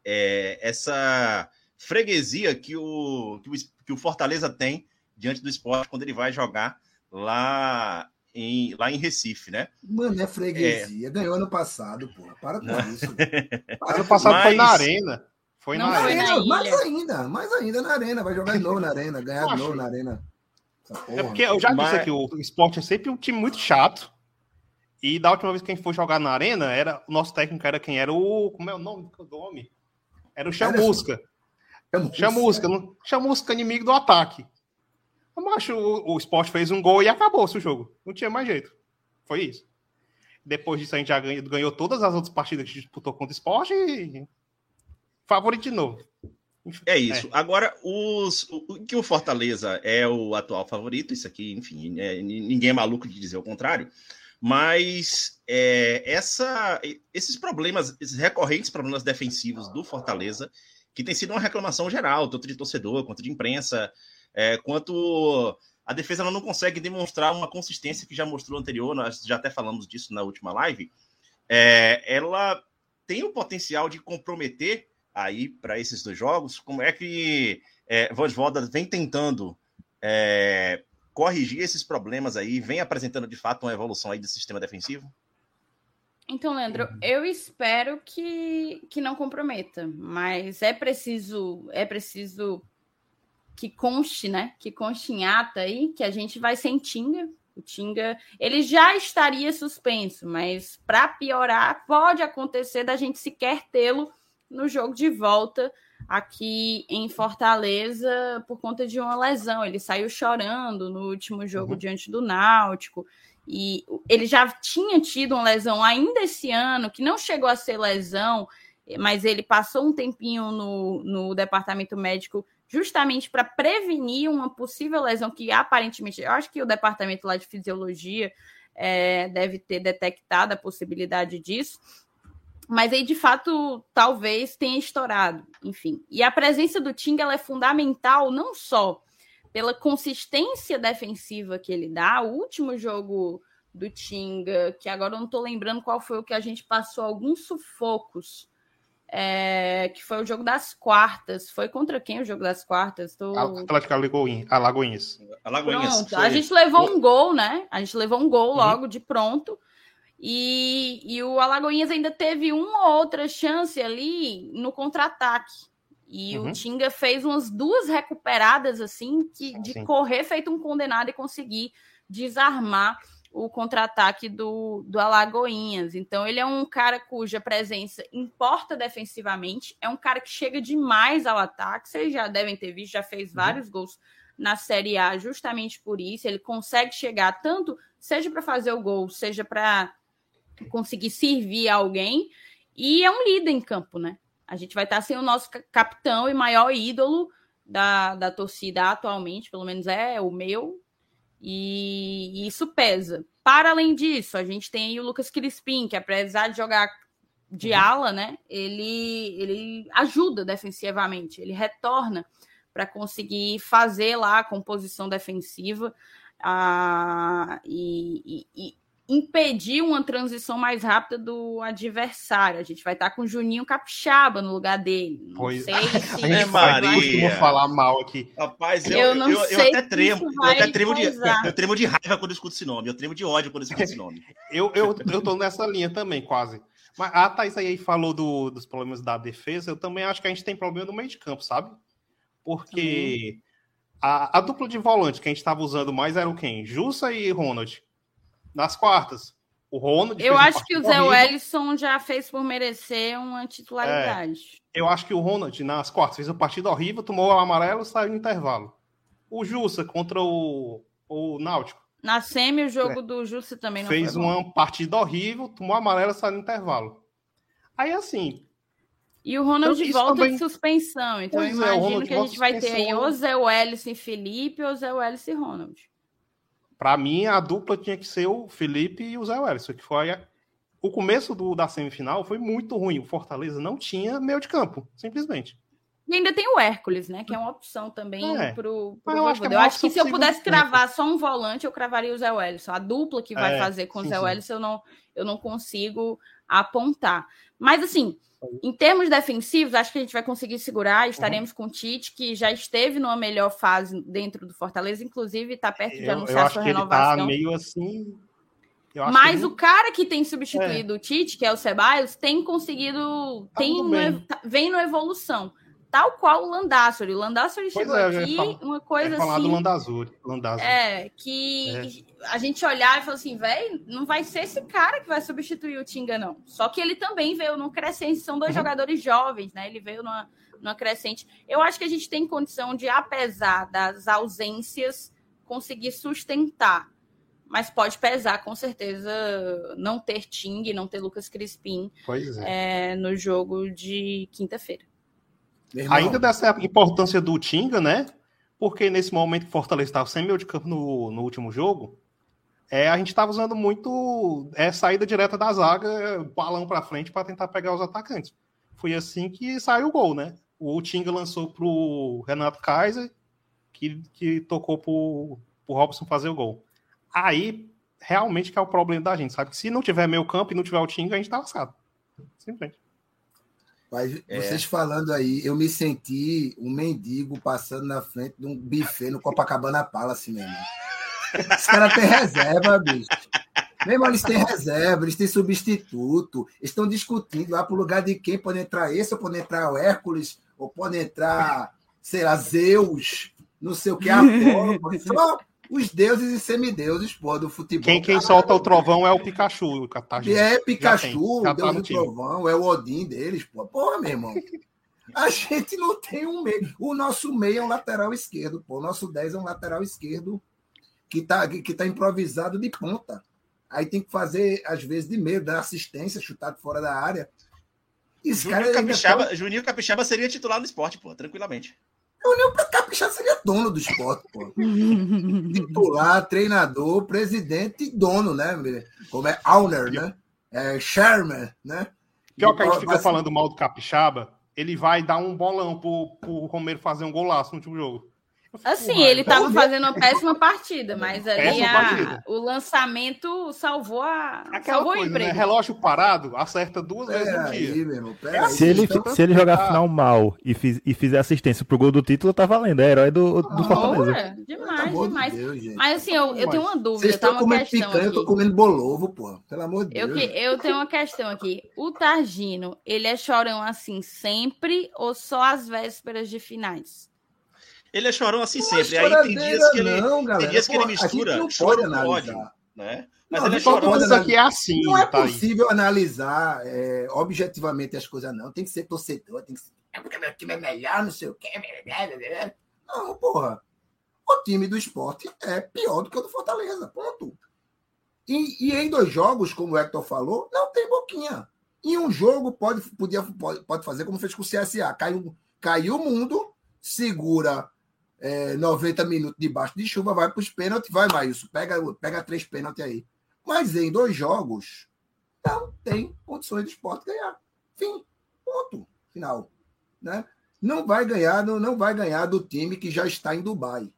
é, essa freguesia que o, que, o, que o Fortaleza tem diante do esporte quando ele vai jogar lá em, lá em Recife, né? Mano, é freguesia. Ganhou ano passado, porra. Para com Não. isso. Ano passado foi na Mas- arena. Foi Não na foi arena. na Ainda, mais ainda, mais ainda na arena. Vai jogar de novo na arena, ganhar de novo na arena. Essa porra. É porque eu já Mas- disse aqui, o esporte é sempre um time muito chato. E da última vez que a gente foi jogar na arena, era, o nosso técnico era quem? Era o. Como é o nome do homem? Era o Chamusca. Chamusca, não- Chamusca inimigo do ataque. Mas o, o esporte fez um gol e acabou-se o jogo. Não tinha mais jeito. Foi isso. Depois disso, a gente já ganhou, ganhou todas as outras partidas que a gente disputou contra o esporte e. Favorito de novo. É isso. Agora, os, o, que o Fortaleza é o atual favorito, isso aqui, enfim, é, ni- ninguém é maluco de dizer o contrário, mas é, essa, esses problemas, esses recorrentes problemas defensivos do Fortaleza, que tem sido uma reclamação geral, tanto de torcedor quanto de imprensa, é, quanto a defesa não consegue demonstrar uma consistência que já mostrou anterior, nós já até falamos disso na última live, é, ela tem o potencial de comprometer aí para esses dois jogos? Como é que é, Vosvoda vem tentando é, corrigir esses problemas aí, vem apresentando de fato uma evolução aí do sistema defensivo? Então, Leandro, eu espero que, que não comprometa, mas é preciso é preciso que conste, né? Que conste em ata aí que a gente vai sem Tinga. O Tinga, ele já estaria suspenso, mas para piorar, pode acontecer da gente sequer tê-lo no jogo de volta aqui em Fortaleza por conta de uma lesão. Ele saiu chorando no último jogo Uhum. diante do Náutico. E ele já tinha tido uma lesão ainda esse ano, que não chegou a ser lesão, mas ele passou um tempinho no, no departamento médico justamente para prevenir uma possível lesão que aparentemente, eu acho que o departamento lá de fisiologia é, deve ter detectado a possibilidade disso. Mas aí, de fato, talvez tenha estourado. Enfim. E a presença do Tinga ela é fundamental não só pela consistência defensiva que ele dá. O último jogo do Tinga, que agora eu não estou lembrando qual foi o que a gente passou alguns sufocos, é, que foi o jogo das quartas. Foi contra quem o jogo das quartas? Tô... Atlético Alagoinha- Alagoinhas. Alagoinhas. Pronto, foi- a gente levou um gol, né? A gente levou um gol Uhum. logo de pronto. E, e o Alagoinhas ainda teve uma ou outra chance ali no contra-ataque. E Uhum. o Tinga fez umas duas recuperadas, assim, que, de Sim. correr feito um condenado e conseguir desarmar o contra-ataque do, do Alagoinhas. Então, ele é um cara cuja presença importa defensivamente, é um cara que chega demais ao ataque. Vocês já devem ter visto, já fez vários gols na Série A justamente por isso. Ele consegue chegar tanto, seja para fazer o gol, seja para conseguir servir a alguém. E é um líder em campo, né? A gente vai estar sem o nosso ca- capitão e maior ídolo da, da torcida atualmente, pelo menos é o meu, e isso pesa. Para além disso, a gente tem o Lucas Crispim, que apesar de jogar de ala, né, ele, ele ajuda defensivamente, ele retorna para conseguir fazer lá a composição defensiva ah, e- e impedir uma transição mais rápida do adversário. A gente vai estar com o Juninho Capixaba no lugar dele. Não Pois- sei se É, Maria. costuma falar mal aqui. Rapaz, eu, Eu eu, eu, até tremo, eu até tremo de, eu tremo de raiva quando eu escuto esse nome, eu tremo de ódio quando eu escuto esse nome. Eu, eu, eu tô nessa linha também, quase. Mas a Thaís aí falou do- dos problemas da defesa. Eu também acho que a gente tem problema no meio de campo, sabe? Porque a, a dupla de volante que a gente estava usando mais era o quem? Jussa e Ronald. Nas quartas. O Ronald. Eu acho que o Zé. Wellison já fez por merecer uma titularidade. Eu acho que o Ronald, nas quartas, fez uma partida horrível, tomou o amarelo e saiu no intervalo. o Jussa contra o, o Náutico. Na semi, o jogo do Jussa também não Fez uma partida horrível, tomou amarela, saiu no intervalo. Aí, assim, E o Ronald Então, volta também- de suspensão. Então, Pois eu é, imagino Ronald que a gente vai ter aí ou Zé Welles e Felipe ou Zé Welles e Ronald. Pra mim, a dupla tinha que ser o Felipe e o Zé Wellison, que foi a- o começo do- da semifinal foi muito ruim. O Fortaleza não tinha meio de campo, simplesmente. E ainda tem o Hércules, né? Que é uma opção também É. pro, pro eu acho que é. Eu acho que se eu pudesse tempo. cravar só um volante, eu cravaria o Zé Welles. A dupla que vai É, fazer com o sim, Zé sim. Welles, eu não, eu não consigo apontar. Mas assim, em termos defensivos, acho que a gente vai conseguir segurar. Estaremos com o Tite, que já esteve numa melhor fase dentro do Fortaleza, inclusive está perto de Eu, eu anunciar acho sua que ele tá renovação. meio assim. eu Mas que o cara que tem substituído o Tite, que é o Ceballos, tem conseguido. Tá tem tá- vem na evolução. Tal qual o Landassori. O Landassori chegou é, aqui, falar- uma coisa falar assim. do Landazuri. Landazuri. É, que a gente olhar e falar assim, velho, não vai ser esse cara que vai substituir o Tinga, não. Só que ele também veio num crescente, são Uhum. dois jogadores jovens, né? Ele veio numa, numa crescente. Eu acho que a gente tem condição de, apesar das ausências, conseguir sustentar. Mas pode pesar, com certeza, não ter Ting, não ter Lucas Crispim é. é, no jogo de quinta-feira. Ainda dessa importância do Tinga, né? Porque nesse momento que Fortaleza estava sem meio de campo no, no último jogo, é, a gente estava usando muito é, saída direta da zaga, balão para frente para tentar pegar os atacantes. Foi assim que saiu o gol, né? O Tinga lançou para o Renato Kaiser, que, que tocou para o Robson fazer o gol. Aí, realmente, que é o problema da gente, sabe? Que se não tiver meio campo e não tiver o Tinga, a gente tá lascado. Simplesmente. Mas É. vocês falando aí, eu me senti um mendigo passando na frente de um buffet no Copacabana Palace, meu irmão. Os caras têm reserva, bicho. Mesmo eles têm reserva, eles têm substituto, estão discutindo lá pro lugar de quem pode entrar esse, ou pode entrar o Hércules, ou pode entrar, sei lá, Zeus, não sei o que, Apolo, só os deuses e semideuses, pô, do futebol. Quem, quem Caralho, solta o trovão é o Pikachu, o que Catarina. é Já tem, Pikachu, já tá Deus no do time. Trovão, é o Odin deles, pô. Porra, meu irmão. A gente não tem um meio. O nosso meio é um lateral esquerdo, pô. O nosso 10 é um lateral esquerdo que tá, que, tá improvisado de ponta. Aí tem que fazer, às vezes, de meio, dar assistência, chutar de fora da área. Esse cara Juninho Capixaba, tá- Juninho Capixaba seria titular no esporte, pô, tranquilamente. O Capixaba seria dono do esporte, pô. Titular, treinador, presidente e dono, né? Como é owner, né? É chairman, né? Pior que a gente fica Mas- falando mal do Capixaba, ele vai dar um bolão pro, pro Romero fazer um golaço no último jogo. Eu Assim, ele estava fazendo uma péssima partida, mas ali a- partida. o lançamento salvou, a, Aquela salvou o coisa, né? Relógio parado, acerta duas vezes Pera no dia. aí, meu irmão. Pera aí. Se ele, Então, se ele jogar Ah. final mal e, fiz- e fizer assistência pro gol do título, tá valendo. É herói do, do Fortaleza. Porra, pelo demais, amor de demais. Deus, gente. Mas assim, eu, eu tenho uma Vocês dúvida, tá estão uma comendo questão picanha, eu tô comendo bolovo, pô. Pelo amor de Eu, Deus. que, eu tenho uma questão aqui. O Targino, ele é chorão assim sempre ou só às vésperas de finais? Ele é chorão assim Não sempre. é Aí tem dias que ele, não, tem galera. dias que ele Pô, gente mistura não choro pode analisar. né? Mas Não, ele é pode chorão. Isso aqui é assim, Não é tá aí. possível analisar é, objetivamente as coisas, não. Tem que ser torcedor, tem que ser. É porque meu time é melhor, não sei o quê. Não, porra. O time do esporte é pior do que o do Fortaleza, ponto. E, e em dois jogos, como o Hector falou, não tem boquinha. Em um jogo pode, podia, pode, pode fazer como fez com o CSA. Caiu, caiu o mundo, segura é, 90 minutos debaixo de chuva, vai para os pênaltis, vai, Maílson, pega, pega três pênaltis aí. Mas em dois jogos, não tem condições do esporte ganhar. Fim. Ponto. Final. Né? Não vai ganhar, não, não vai ganhar do time que já está em Dubai,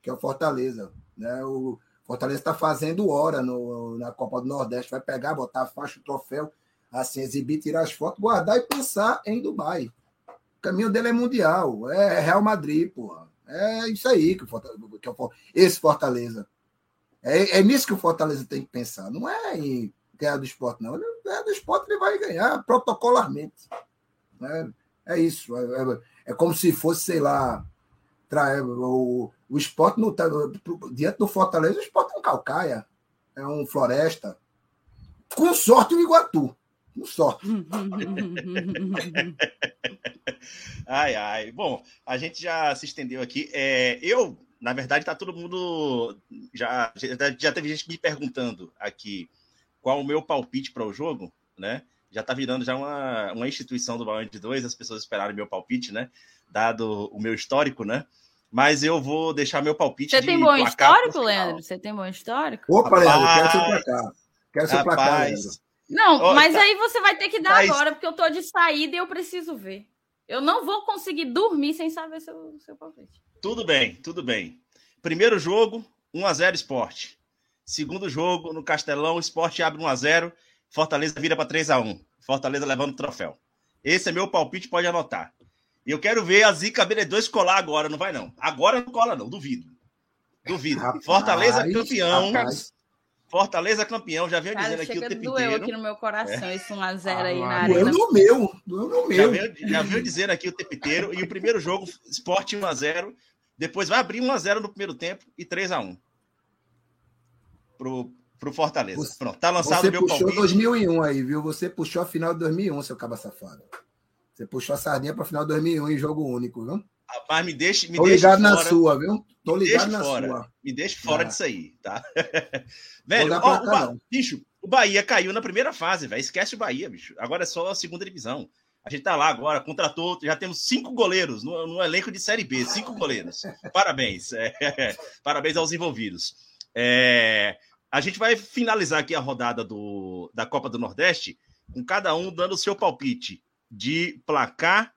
que é o Fortaleza. Né? O Fortaleza está fazendo hora no, na Copa do Nordeste. Vai pegar, botar a faixa, o troféu, assim, exibir, tirar as fotos, guardar e pensar em Dubai. O caminho dele é mundial, é Real Madrid, porra. É isso aí que, o Fortaleza, que é o, esse Fortaleza. É, é nisso que o Fortaleza tem que pensar. Não é em ganhar do esporte, não. Ganhar do esporte, ele vai ganhar protocolarmente. É, é isso. É, é, é como se fosse, sei lá, tra- o, o esporte não tá, diante do Fortaleza, o esporte é um calcaia, é um floresta. Com sorte, o Iguatu. Com sorte. Ai, ai. Bom, a gente já se estendeu aqui. É, eu, na verdade, tá todo mundo. Já, já, já teve gente me perguntando aqui qual o meu palpite para o jogo, né? Já tá virando já uma, uma instituição do Baião de Dois, as pessoas esperaram meu palpite, né? Dado o meu histórico, né? Mas eu vou deixar meu palpite. Você tem bom histórico, Leandro? Você tem bom histórico? Opa, Leandro, quero seu placar. Quero seu placar, Leandro. Não, mas tá- aí você vai ter que dar Thaís- agora, porque eu tô de saída e eu preciso ver. Eu não vou conseguir dormir sem saber seu, seu palpite. Tudo bem, tudo bem. Primeiro jogo, 1x0 Esporte. Segundo jogo, no Castelão, o Esporte abre 1x0, Fortaleza vira para 3x1. Fortaleza levando o troféu. Esse é meu palpite, pode anotar. E eu quero ver a Zica BD2 colar agora, não vai não. Agora não cola não, duvido. Duvido. Rapaz, Fortaleza campeão. rapaz. Fortaleza campeão, já venho Cara, dizendo aqui o tempo doeu inteiro. aqui no meu coração esse 1x0 aí Ah, na Doeu arena. no meu, doeu no Já meu. venho, já venho dizendo aqui o tempo inteiro. E o primeiro jogo, Sport 1x0. Depois vai abrir 1x0 no primeiro tempo e 3x1. Pro, pro Fortaleza. Você- Pronto, tá lançado Você o meu puxou palpite. 2001 aí, viu? Você puxou a final de 2001, seu caba safado. Você puxou a sardinha pra final de 2001 em jogo único, viu? Rapaz, me deixe, me Tô deixe ligado na fora. sua, viu? Tô me ligado na fora. sua. Me deixe fora Ah. disso aí, tá? velho, ó, o Ba- bicho, o Bahia caiu na primeira fase, velho. Esquece o Bahia, bicho. Agora é só a segunda divisão. A gente tá lá agora, contratou, já temos cinco goleiros no, no elenco de Série B, cinco goleiros. Parabéns. é, parabéns aos envolvidos. É, a gente vai finalizar aqui a rodada do, da Copa do Nordeste com cada um dando o seu palpite de placar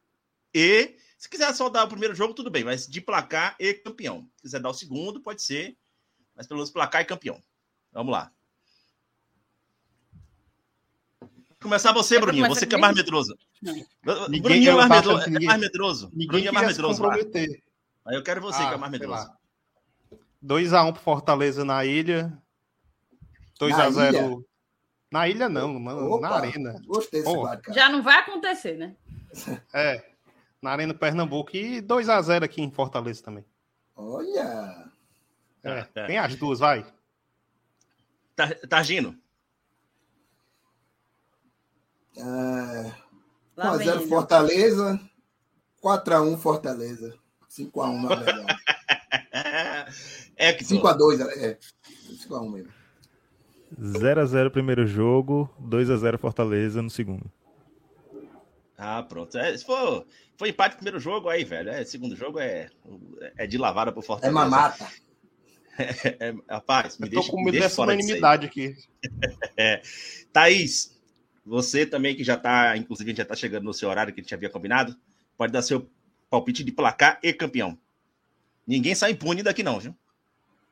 e. Se quiser só dar o primeiro jogo, tudo bem, mas de placar e campeão. Se quiser dar o segundo, pode ser, mas pelo menos placar e campeão. Vamos lá. Começar você, Bruninho. Você que é mais medroso. Ninguém- Bruninho é mais, medroso, que é ninguém- mais medroso. Ninguém Bruninho é mais medroso. Aí eu quero você que é Ah, mais medroso. lá. 2x1 pro Fortaleza na ilha. 2x0. Na ilha não, na, Opa, na arena. Gostei desse. Já não vai acontecer, né? É. Na Arena Pernambuco. E 2x0 aqui em Fortaleza também. Olha. É, É, é. Tem as duas, vai. Tar- Targino. É, Lá vem 1x0 ele. Fortaleza. 4x1 Fortaleza. 5x1, na verdade. É que 5x2, é. 5x1 mesmo. 0x0 primeiro jogo, 2x0 Fortaleza no segundo. Ah, pronto. É, se for, foi empate no primeiro jogo, aí, velho. É, segundo jogo é, é de lavada pro É Fortaleza. mamata. É, rapaz, me Eu tô deixa, com me medo deixa dessa fora disso aí. unanimidade aqui. Thaís, você também que já tá, inclusive, a gente já tá chegando no seu horário que a gente havia combinado, pode dar seu palpite de placar e campeão. Ninguém sai impune daqui não, viu?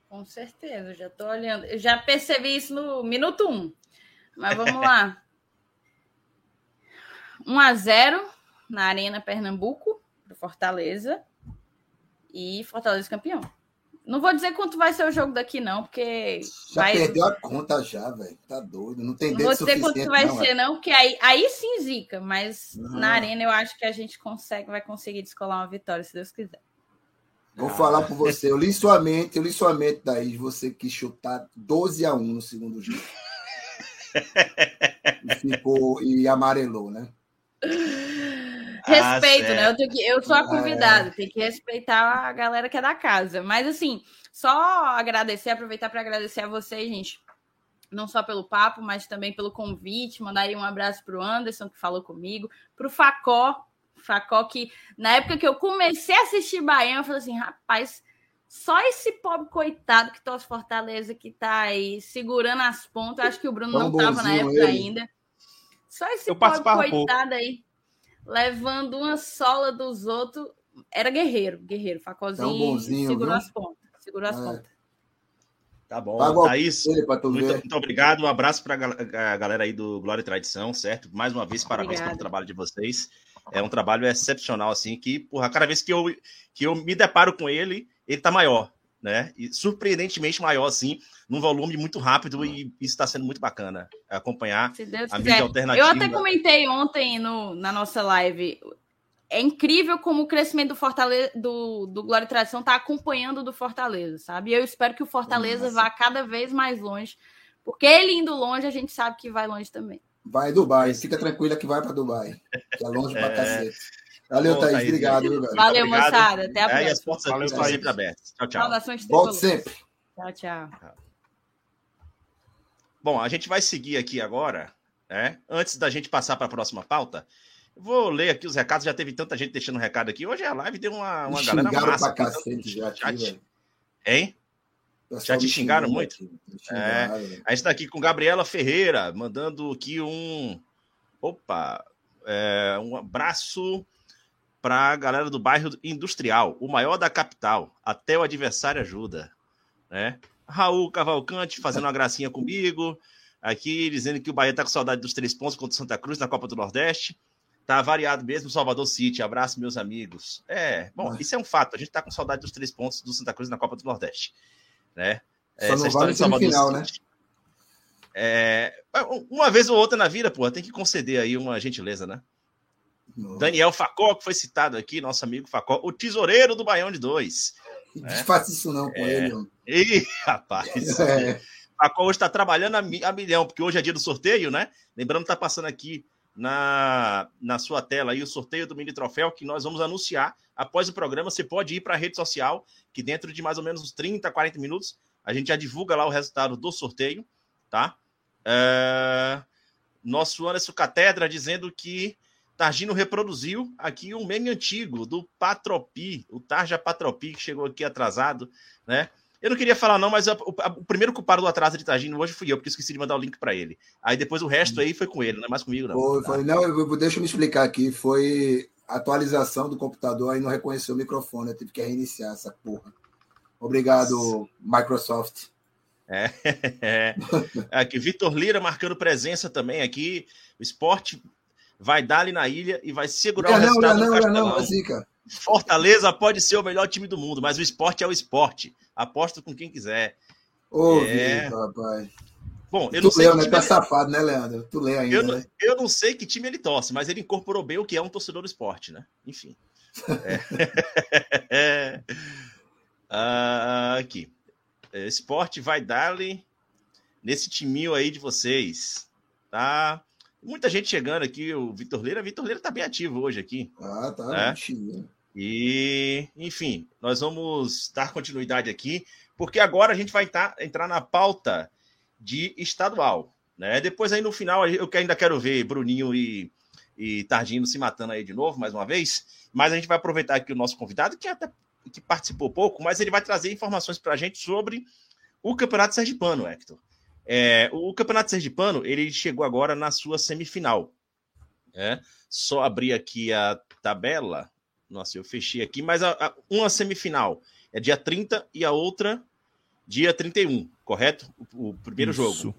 Com certeza, eu já tô olhando. Eu já percebi isso no minuto 1. Mas vamos lá. 1 a 0 na Arena Pernambuco pro Fortaleza e Fortaleza campeão. Não vou dizer quanto vai ser o jogo daqui não, porque Já vai perdeu a conta já, velho. Tá doido. Não tem Não vou dizer quanto vai não, ser, é. não, porque aí, aí sim zica, mas Não. na arena eu acho que a gente consegue, vai conseguir descolar uma vitória, se Deus quiser. Vou falar por você. Eu li sua mente, eu li sua mente, Thaís. Você quis chutar 12 a 1 no segundo jogo. e ficou e amarelou, né? Ah, Respeito, certo. né? Eu, tenho que, eu sou a É. convidada, tem que respeitar a galera que é da casa. Mas assim, só agradecer, aproveitar para agradecer a vocês, gente. Não só pelo papo, mas também pelo convite. Mandar aí um abraço pro Anderson, que falou comigo, pro Facó, Facó, que na época que eu comecei a assistir Baiano, eu falei assim, rapaz, só esse pobre coitado que torce Fortaleza, que tá aí segurando as pontas. Acho que o Bruno Tão não tava na época ele. ainda. Só esse Eu pobre coitado aí, levando uma sola dos outros. Era guerreiro, guerreiro. Facózinho Tão bonzinho, segurou viu? as pontas. Segurou as É. pontas. Tá bom. O Thaís, muito, muito obrigado. Um abraço para a galera aí do Glória e Tradição, certo? Mais uma vez, parabéns Obrigada. pelo trabalho de vocês. É um trabalho excepcional, assim, que, porra, cada vez que eu, que eu me deparo com ele, ele tá maior, né? E surpreendentemente maior, assim, num volume muito rápido, e isso está sendo muito bacana acompanhar a mídia alternativa. Eu até comentei ontem no, na nossa live. É incrível como o crescimento do Fortaleza, do, do Glória e Tradição tá acompanhando do Fortaleza, sabe? E eu espero que o Fortaleza Nossa. vá cada vez mais longe. Porque ele indo longe, a gente sabe que vai longe também. Vai Dubai. Fica tranquila que vai pra Dubai. Que é longe pra É. cacete. Valeu, Thaís. Thaís, Obrigado? Valeu, moçada. Até a É, e as próxima. portas Valeu, estão sempre abertas. Tchau, tchau. Saudações Volte sempre. Tchau, tchau. Bom, a gente vai seguir aqui agora, né? Antes da gente passar para a próxima pauta, vou ler aqui os recados. Já teve tanta gente deixando recado aqui. Hoje a live deu uma, uma Me galera xingaram massa. pra cacete já aqui, chat. velho. Hein? Já te xingaram muito? aqui, me xingaram, velho. A gente está aqui com Gabriela Ferreira, mandando aqui um. Opa! é, um abraço para a galera do bairro Industrial, o maior da capital. Até o adversário ajuda. Né? Raul Cavalcante fazendo uma gracinha comigo. Aqui dizendo que o Bahia tá com saudade dos três pontos contra o Santa Cruz na Copa do Nordeste. Tá variado mesmo, Salvador City. Abraço, meus amigos. É, bom, isso é um fato. A gente tá com saudade dos três pontos do Santa Cruz na Copa do Nordeste. Né? Só não vale semifinal, né? É, uma vez ou outra na vida, pô, tem que conceder aí uma gentileza, né? Daniel Facó, que foi citado aqui, nosso amigo Facó, o tesoureiro do Baião de Dois. Não faça isso não com É. ele. Ih, rapaz. É. Facó hoje está trabalhando a, mi- a milhão, porque hoje é dia do sorteio, né? Lembrando que tá passando aqui na, na sua tela aí o sorteio do mini troféu que nós vamos anunciar após o programa. Você pode ir para a rede social, que dentro de mais ou menos uns 30, 40 minutos, a gente já divulga lá o resultado do sorteio, tá? É, Nosso Anderson Catedra dizendo que Targino reproduziu aqui um meme antigo do Patropi, o Tarja Patropi, que chegou aqui atrasado, né? Eu não queria falar, não, mas a- o, a- o primeiro culpado do atraso de Targino hoje fui eu, porque esqueci de mandar o link para ele. Aí depois o resto aí foi com ele, não é mais comigo, não. Foi, foi, não, eu- deixa eu me explicar aqui. Foi atualização do computador, aí não reconheceu o microfone. Eu tive que reiniciar essa porra. Obrigado, Microsoft. É. É. Aqui, Vitor Lira marcando presença também aqui. O esporte vai dar ali na ilha e vai segurar o Não, não, resultado não, do não, Castelão. não, Zica. Fortaleza pode ser o melhor time do mundo, mas o esporte é o esporte. Aposto com quem quiser. Ô, É. Vitor, rapaz. Bom, eu não Tu sei leu, né? Tá ele- safado, né, Leandro? Tu lê ainda, eu, não, né? eu não sei que time ele torce, mas ele incorporou bem o que é um torcedor do esporte, né? Enfim. É. Ah, aqui. É, Esporte vai dar-lhe nesse timinho aí de vocês, tá? Muita gente chegando aqui, o Vitor Leira. Vitor Leira tá bem ativo hoje aqui. Ah, tá. É. bichinho. E, enfim, nós vamos dar continuidade aqui, porque agora a gente vai tá- entrar na pauta de estadual, né? Depois aí no final eu que ainda quero ver Bruninho e, e Tardino se matando aí de novo, mais uma vez, mas a gente vai aproveitar aqui o nosso convidado, que até que participou pouco, mas ele vai trazer informações para a gente sobre o Campeonato Sergipano, Hector. É, o Campeonato Sergipano, ele chegou agora na sua semifinal, né? Só abrir aqui a tabela, nossa, eu fechei aqui, mas a- a- uma semifinal é dia 30 e a outra dia 31, correto? O, o primeiro Isso. jogo.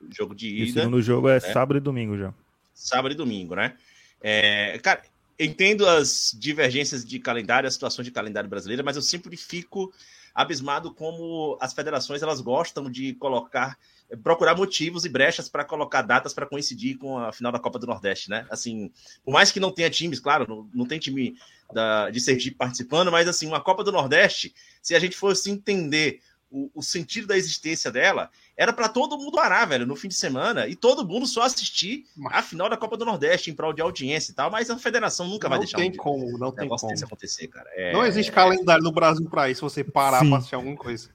O jogo de E o ida, segundo jogo é né? sábado e domingo já. sábado e domingo, né? É, cara, entendo as divergências de calendário, as situações de calendário brasileira, mas eu sempre fico abismado como as federações elas gostam de colocar procurar motivos e brechas para colocar datas para coincidir com a final da Copa do Nordeste, né? Assim, por mais que não tenha times, claro, não, não tem time da, de Sergipe participando, mas assim, uma Copa do Nordeste, se a gente fosse entender o, o sentido da existência dela, era para todo mundo parar, velho, no fim de semana, e todo mundo só assistir a final da Copa do Nordeste em prol de audiência e tal, mas a federação nunca vai Não deixar tem um como, não tem negócio como. desse acontecer, cara. É, Não existe calendário no Brasil para isso, você parar Sim. para assistir alguma coisa.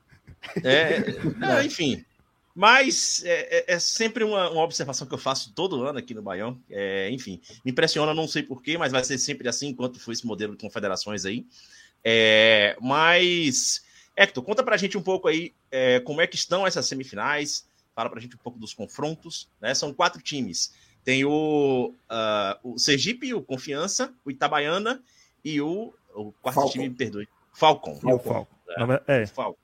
É, é, enfim. Mas é, é- é sempre uma, uma observação que eu faço todo ano aqui no Baião. É, enfim, me impressiona, não sei porquê, mas vai ser sempre assim enquanto for esse modelo de confederações aí. É, mas, Hector, conta pra gente um pouco aí é, como é que estão essas semifinais. Fala pra gente um pouco dos confrontos. Né? São quatro times. Tem o, ah, o Sergipe, o Confiança, o Itabaiana e o, o quarto Falcon. time, me perdoe, Falcon. E o Falco. Na ver- É, Falcon.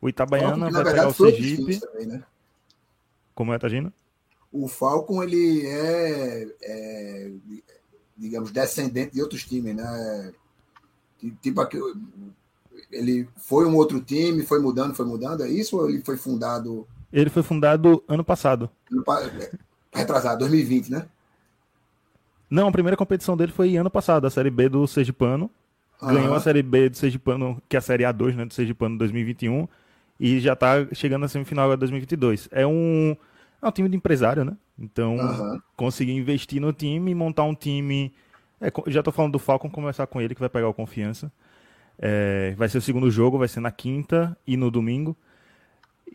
o Itabaiana Falcon, vai pegar o Sergipe. também, né? Como é, Tagino? O Falcon, ele é, é, digamos, descendente de outros times, né? Ti- Tipo, aqui, ele foi um outro time, foi mudando, foi mudando, é isso? Ou ele foi fundado Ele foi fundado ano passado. no pa- é, retrasado, 2020, né? Não, a primeira competição dele foi ano passado, a Série B do Sergipano. Ganhou Aham. a Série B do Sergipano, que é a Série A2, né, do Sergipano 2021. E já tá chegando na semifinal agora 2022. É um, é um time de empresário, né? Então, Aham. conseguir investir no time montar um time É, já tô falando do Falcon, começar com ele, que vai pegar o confiança. É, vai ser o segundo jogo, vai ser na quinta e no domingo.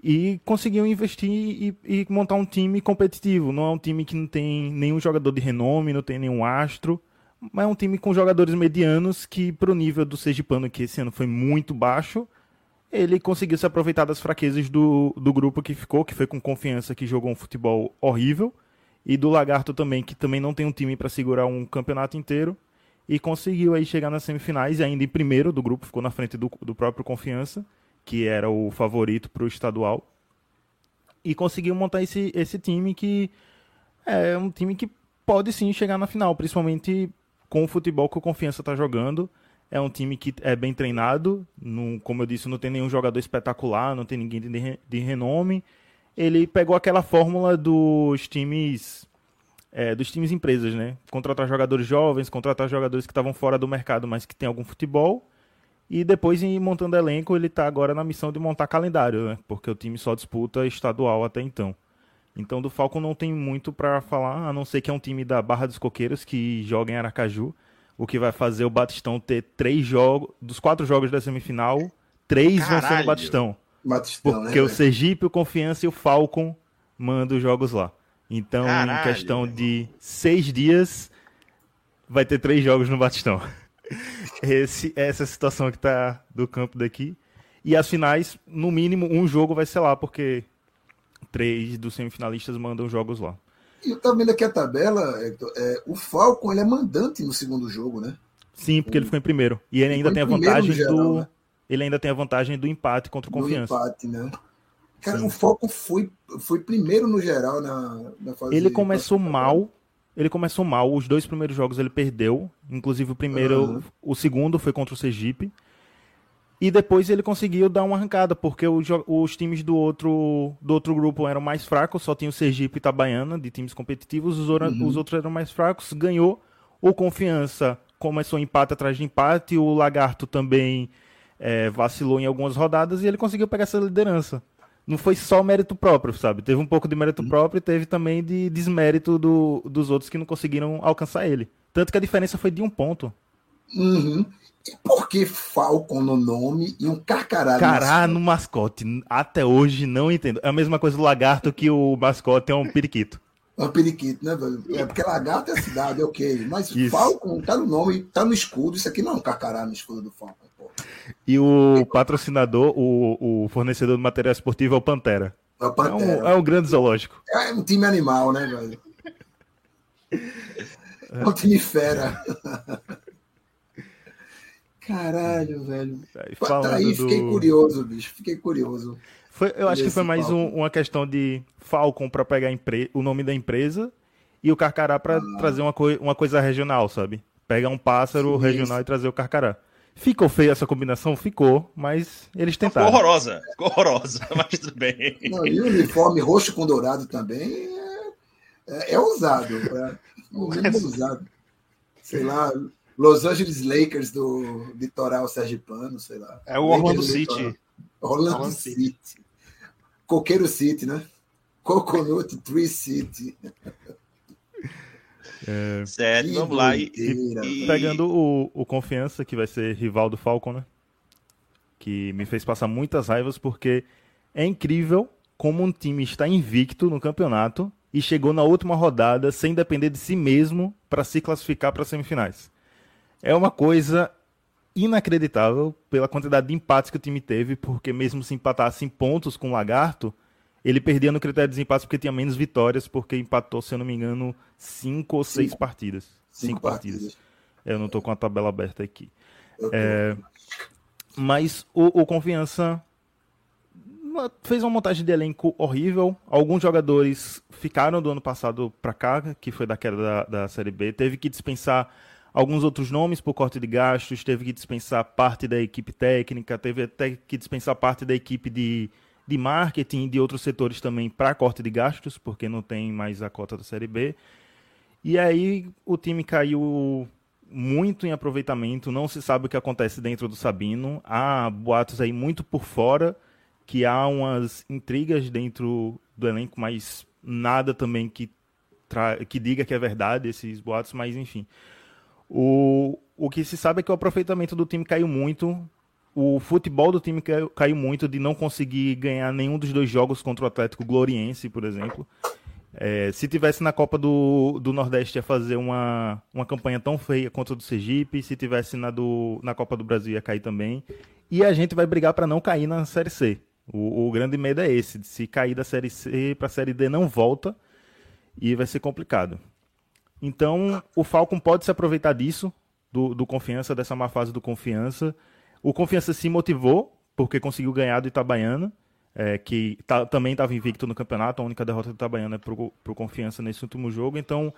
E conseguiu investir e, e montar um time competitivo. Não é um time que não tem nenhum jogador de renome, não tem nenhum astro. Mas é um time com jogadores medianos que, pro nível do Sergipano, que esse ano foi muito baixo, ele conseguiu se aproveitar das fraquezas do, do grupo que ficou, que foi com confiança, que jogou um futebol horrível, e do Lagarto também, que também não tem um time para segurar um campeonato inteiro, e conseguiu aí chegar nas semifinais, e ainda em primeiro do grupo, ficou na frente do, do próprio Confiança, que era o favorito para o estadual, e conseguiu montar esse, esse time que é um time que pode sim chegar na final, principalmente com o futebol que o Confiança está jogando. É um time que é bem treinado, não, como eu disse, não tem nenhum jogador espetacular, não tem ninguém de, de renome. Ele pegou aquela fórmula dos times é, dos times empresas, né? Contratar jogadores jovens, contratar jogadores que estavam fora do mercado, mas que tem algum futebol. E depois, em montando elenco, ele está agora na missão de montar calendário, né? Porque o time só disputa estadual até então. Então, do Falcon não tem muito para falar, a não ser que é um time da Barra dos Coqueiros que joga em Aracaju, o que vai fazer o Batistão ter três jogos, dos quatro jogos da semifinal, três vão ser no Caralho. Batistão. Batistão, Porque né, o? Sergipe, o Confiança e o Falcon mandam os jogos lá. Então, Caralho, em questão de seis dias, vai ter três jogos no Batistão. Esse, essa é a situação que tá do campo daqui. E as finais, no mínimo, um jogo vai ser lá, porque três dos semifinalistas mandam jogos lá. E eu tava vendo aqui a tabela, Hector, é, o Falcon ele é mandante no segundo jogo, né? Sim, porque ele ficou em primeiro. E ele ainda Ficou tem a vantagem geral, do. né? Ele ainda tem a vantagem do empate contra o Confiança. empate, né? Cara, Sim. o Falcon foi, foi primeiro no geral na, na fase Ele começou classificatória. mal. Ele começou mal. Os dois primeiros jogos ele perdeu. Inclusive o primeiro, Aham. o segundo foi contra o Sergipe. E depois ele conseguiu dar uma arrancada, porque o jo- os times do outro, do outro grupo eram mais fracos, só tinha o Sergipe e Itabaiana, de times competitivos, os, Uhum. os outros eram mais fracos, ganhou. O Confiança começou empate atrás de empate, o Lagarto também eh, vacilou em algumas rodadas e ele conseguiu pegar essa liderança. Não foi só mérito próprio, sabe? Teve um pouco de mérito próprio e teve também de desmérito do- dos outros que não conseguiram alcançar ele. Tanto que a diferença foi de um ponto. Uhum. E por que Falcon no nome e um carcará no Cará mascote? no mascote. Até hoje não entendo. É a mesma coisa do lagarto que o mascote é um periquito. É um periquito, né, velho? É porque lagarto é cidade, ok. Mas Isso. Falcon tá no nome, tá no escudo. Isso aqui não é um carcará no escudo do Falcon. E o patrocinador, o, o fornecedor de material esportivo é o Pantera. É o É um, Pantera. é um grande zoológico. É um time animal, né, velho? É um time fera. Caralho, velho. Aí, Tá falando aí, do- fiquei curioso, bicho. Fiquei curioso. Foi- eu acho que foi mais um- uma questão de Falcon para pegar empre- o nome da empresa e o Carcará para Ah. trazer uma, coi- uma coisa regional, sabe? Pegar um pássaro Sim, regional sim. e trazer o Carcará. Ficou feia essa combinação? Ficou, mas eles Ficou tentaram. horrorosa. Ficou horrorosa, mas tudo bem. Não, e o uniforme roxo com dourado também é, é, é ousado. É, no mínimo ousado. Sei lá, Los Angeles Lakers do litoral sergipano, sei lá. É o Orlando Lakers City. litoral. Orlando, Orlando City. Coqueiro City, né? Coconut Tree City. Certo, Que vamos lá. E, e- Pegando o, o Confiança, que vai ser rival do Falcon, né? Que me fez passar muitas raivas, porque é incrível como um time está invicto no campeonato e chegou na última rodada sem depender de si mesmo para se classificar para as semifinais. É uma coisa inacreditável pela quantidade de empates que o time teve, porque mesmo se empatasse em pontos com o Lagarto, ele perdia no critério de desempate porque tinha menos vitórias, porque empatou, se eu não me engano, cinco ou seis Cinco. partidas. Cinco, Cinco partidas. partidas. Eu não tô com a tabela aberta aqui. É, Mas o, o Confiança fez uma montagem de elenco horrível. Alguns jogadores ficaram do ano passado para cá, que foi da queda da, da Série B. Teve que dispensar alguns outros nomes por corte de gastos, teve que dispensar parte da equipe técnica, teve até que dispensar parte da equipe de, de marketing de outros setores também para corte de gastos, porque não tem mais a cota da Série B. E aí o time caiu muito em aproveitamento, não se sabe o que acontece dentro do Sabino. Há boatos aí muito por fora, que há umas intrigas dentro do elenco, mas nada também que, tra- que diga que é verdade esses boatos, mas enfim. O, o que se sabe é que o aproveitamento do time caiu muito. O futebol do time caiu, muito de não conseguir ganhar nenhum dos dois jogos contra o Atlético Gloriense, por exemplo. É, se tivesse na Copa do, do Nordeste ia fazer uma, uma campanha tão feia contra o do Sergipe, se tivesse na, do, na Copa do Brasil ia cair também. E a gente vai brigar para não cair na Série C. O, o, grande medo é esse, de se cair da Série C para a Série D não volta e vai ser complicado. Então o Falcon pode se aproveitar disso, do, do Confiança, dessa má fase do Confiança. O Confiança se motivou porque conseguiu ganhar do Itabaiana é, que tá, também estava invicto no campeonato, a única derrota do Itabaiana é para o Confiança nesse último jogo, então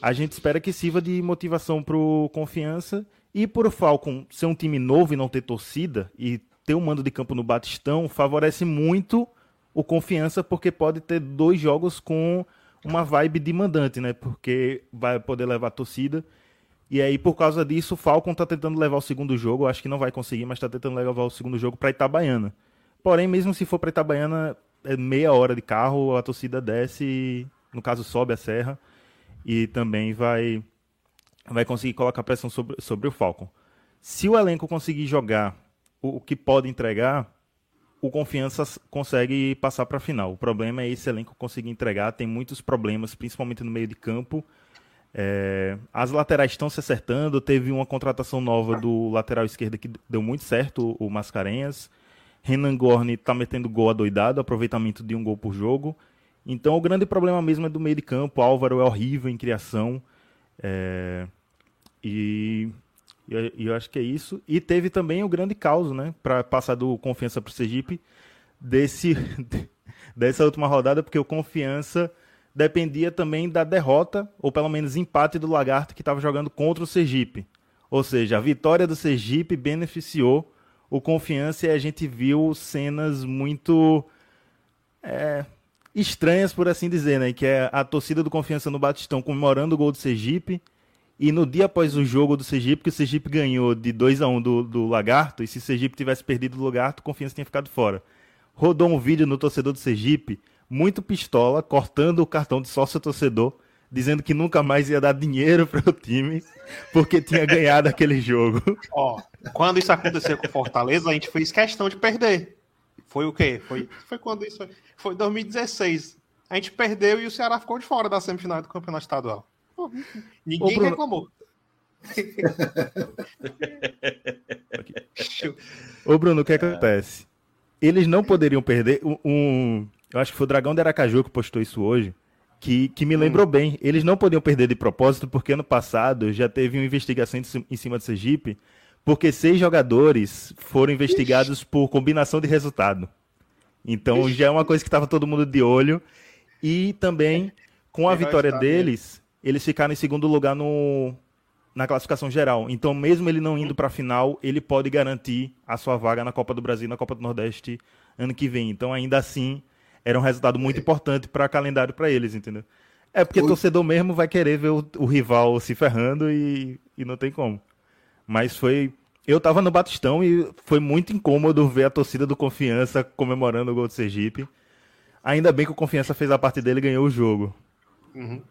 a gente espera que sirva de motivação para o Confiança e por o Falcon ser um time novo e não ter torcida e ter um mando de campo no Batistão favorece muito o Confiança porque pode ter dois jogos com uma vibe de mandante, né? Porque vai poder levar torcida. E aí, por causa disso, o Falcon está tentando levar o segundo jogo. Acho que não vai conseguir, mas está tentando levar o segundo jogo para Itabaiana. Porém, mesmo se for para Itabaiana, é meia hora de carro, a torcida desce, no caso sobe a serra, e também vai, vai conseguir colocar pressão sobre, sobre o Falcon. Se o elenco conseguir jogar o, o que pode entregar, o Confiança consegue passar para a final. O problema é esse elenco conseguir entregar, tem muitos problemas, principalmente no meio de campo. É, as laterais estão se acertando, teve uma contratação nova do lateral esquerdo que deu muito certo, o Mascarenhas. Renan Gorni está metendo gol adoidado, aproveitamento de um gol por jogo. Então o grande problema mesmo é do meio de campo. Álvaro é horrível em criação. É... E... e eu acho que é isso. E teve também o grande caos, né? Para passar do Confiança para o Sergipe, desse... dessa última rodada, porque o Confiança dependia também da derrota, ou pelo menos empate do Lagarto que estava jogando contra o Sergipe. Ou seja, a vitória do Sergipe beneficiou o Confiança e a gente viu cenas muito é, estranhas, por assim dizer, né? Que é a torcida do Confiança no Batistão comemorando o gol do Sergipe. E no dia após o jogo do Sergipe, que o Sergipe ganhou de 2 a 1 um do, do Lagarto, e se o Sergipe tivesse perdido o Lagarto, o Confiança tinha ficado fora. Rodou um vídeo no torcedor do Sergipe, muito pistola, cortando o cartão de sócio torcedor, dizendo que nunca mais ia dar dinheiro para o time, porque tinha ganhado aquele jogo. Ó, quando isso aconteceu com Fortaleza, a gente fez questão de perder. Foi o quê? Foi, foi quando isso foi? Foi 2016. A gente perdeu e o Ceará ficou de fora da semifinal do Campeonato Estadual. Ninguém Bruno... reclamou. Ô Bruno, o que acontece? Eles não poderiam perder um, eu acho que foi o Dragão de Aracaju que postou isso hoje que, que me lembrou hum. bem. Eles não podiam perder de propósito, porque ano passado já teve uma investigação em cima do Sergipe, porque seis jogadores foram investigados Ixi. por combinação de resultado. Então Ixi. já é uma coisa que estava todo mundo de olho. E também, com a vitória deles, eles ficaram em segundo lugar no, na classificação geral. Então, mesmo ele não indo para a final, ele pode garantir a sua vaga na Copa do Brasil e na Copa do Nordeste ano que vem. Então, ainda assim, era um resultado muito importante para calendário para eles, entendeu? É porque o torcedor mesmo vai querer ver o, o rival se ferrando e, e não tem como. Mas foi. Eu tava no Batistão e foi muito incômodo ver a torcida do Confiança comemorando o gol do Sergipe. Ainda bem que o Confiança fez a parte dele e ganhou o jogo. Uhum.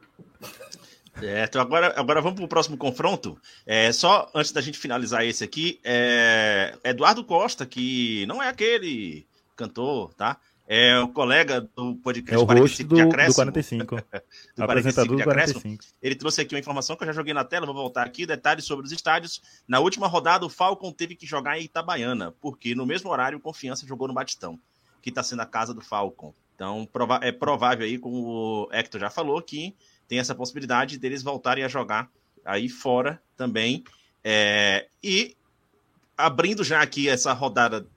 É, então agora, agora vamos para o próximo confronto. É, só antes da gente finalizar esse aqui, é, Eduardo Costa, que não é aquele cantor, tá? É o colega do podcast é o 45 do, de Acréscimo. Do 45. do Apresentador 45 de Acréscimo. 45. Ele trouxe aqui uma informação que eu já joguei na tela, vou voltar aqui. Detalhes sobre os estádios. Na última rodada, o Falcon teve que jogar em Itabaiana, porque no mesmo horário o Confiança jogou no Batistão, que está sendo a casa do Falcon. Então é provável aí, como o Hector já falou, que tem essa possibilidade deles voltarem a jogar aí fora também. É... E abrindo já aqui essa rodada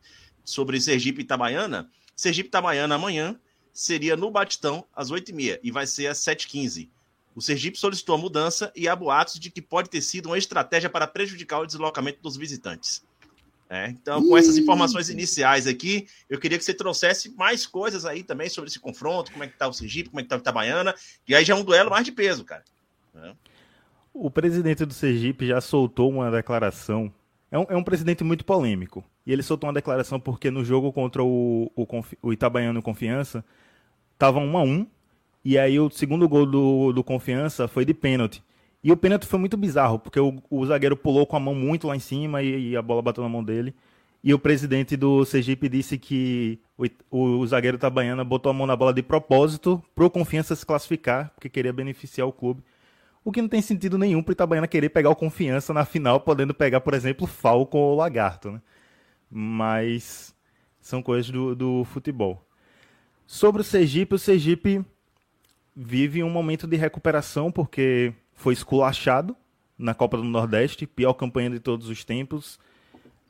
sobre Sergipe e Itabaiana Sergipe Itabaiana amanhã seria no Batistão às 8h30 e vai ser às 7h15. O Sergipe solicitou a mudança e há boatos de que pode ter sido uma estratégia para prejudicar o deslocamento dos visitantes. É, então, com essas informações iniciais aqui, eu queria que você trouxesse mais coisas aí também sobre esse confronto, como é que tá o Sergipe, como é que tá o Itabaiana, e aí já é um duelo mais de peso, cara. É. O presidente do Sergipe já soltou uma declaração é um, é um presidente muito polêmico. E ele soltou uma declaração porque no jogo contra o, o, o Itabaiano Confiança, tava 1 a 1 e aí o segundo gol do, do Confiança foi de pênalti. E o pênalti foi muito bizarro, porque o, o zagueiro pulou com a mão muito lá em cima e, e, a bola bateu na mão dele. E o presidente do Sergipe disse que o, o, zagueiro Itabaiana botou a mão na bola de propósito pro Confiança se classificar, porque queria beneficiar o clube. O que não tem sentido nenhum pro Itabaiana querer pegar o Confiança na final, podendo pegar, por exemplo, Falco ou Lagarto, né? Mas são coisas do, do futebol. Sobre o Sergipe, o Sergipe vive um momento de recuperação, porque foi esculachado na Copa do Nordeste, pior campanha de todos os tempos,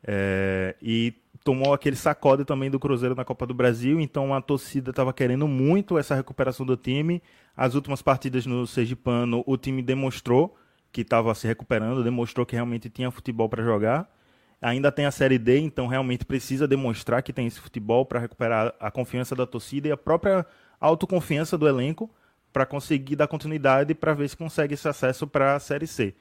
é, e tomou aquele sacode também do Cruzeiro na Copa do Brasil, então a torcida estava querendo muito essa recuperação do time. As últimas partidas no Sergipano, o time demonstrou que estava se recuperando, demonstrou que realmente tinha futebol para jogar. Ainda tem a Série D, então realmente precisa demonstrar que tem esse futebol para recuperar a confiança da torcida e a própria autoconfiança do elenco para conseguir dar continuidade para ver se consegue esse acesso para a Série C.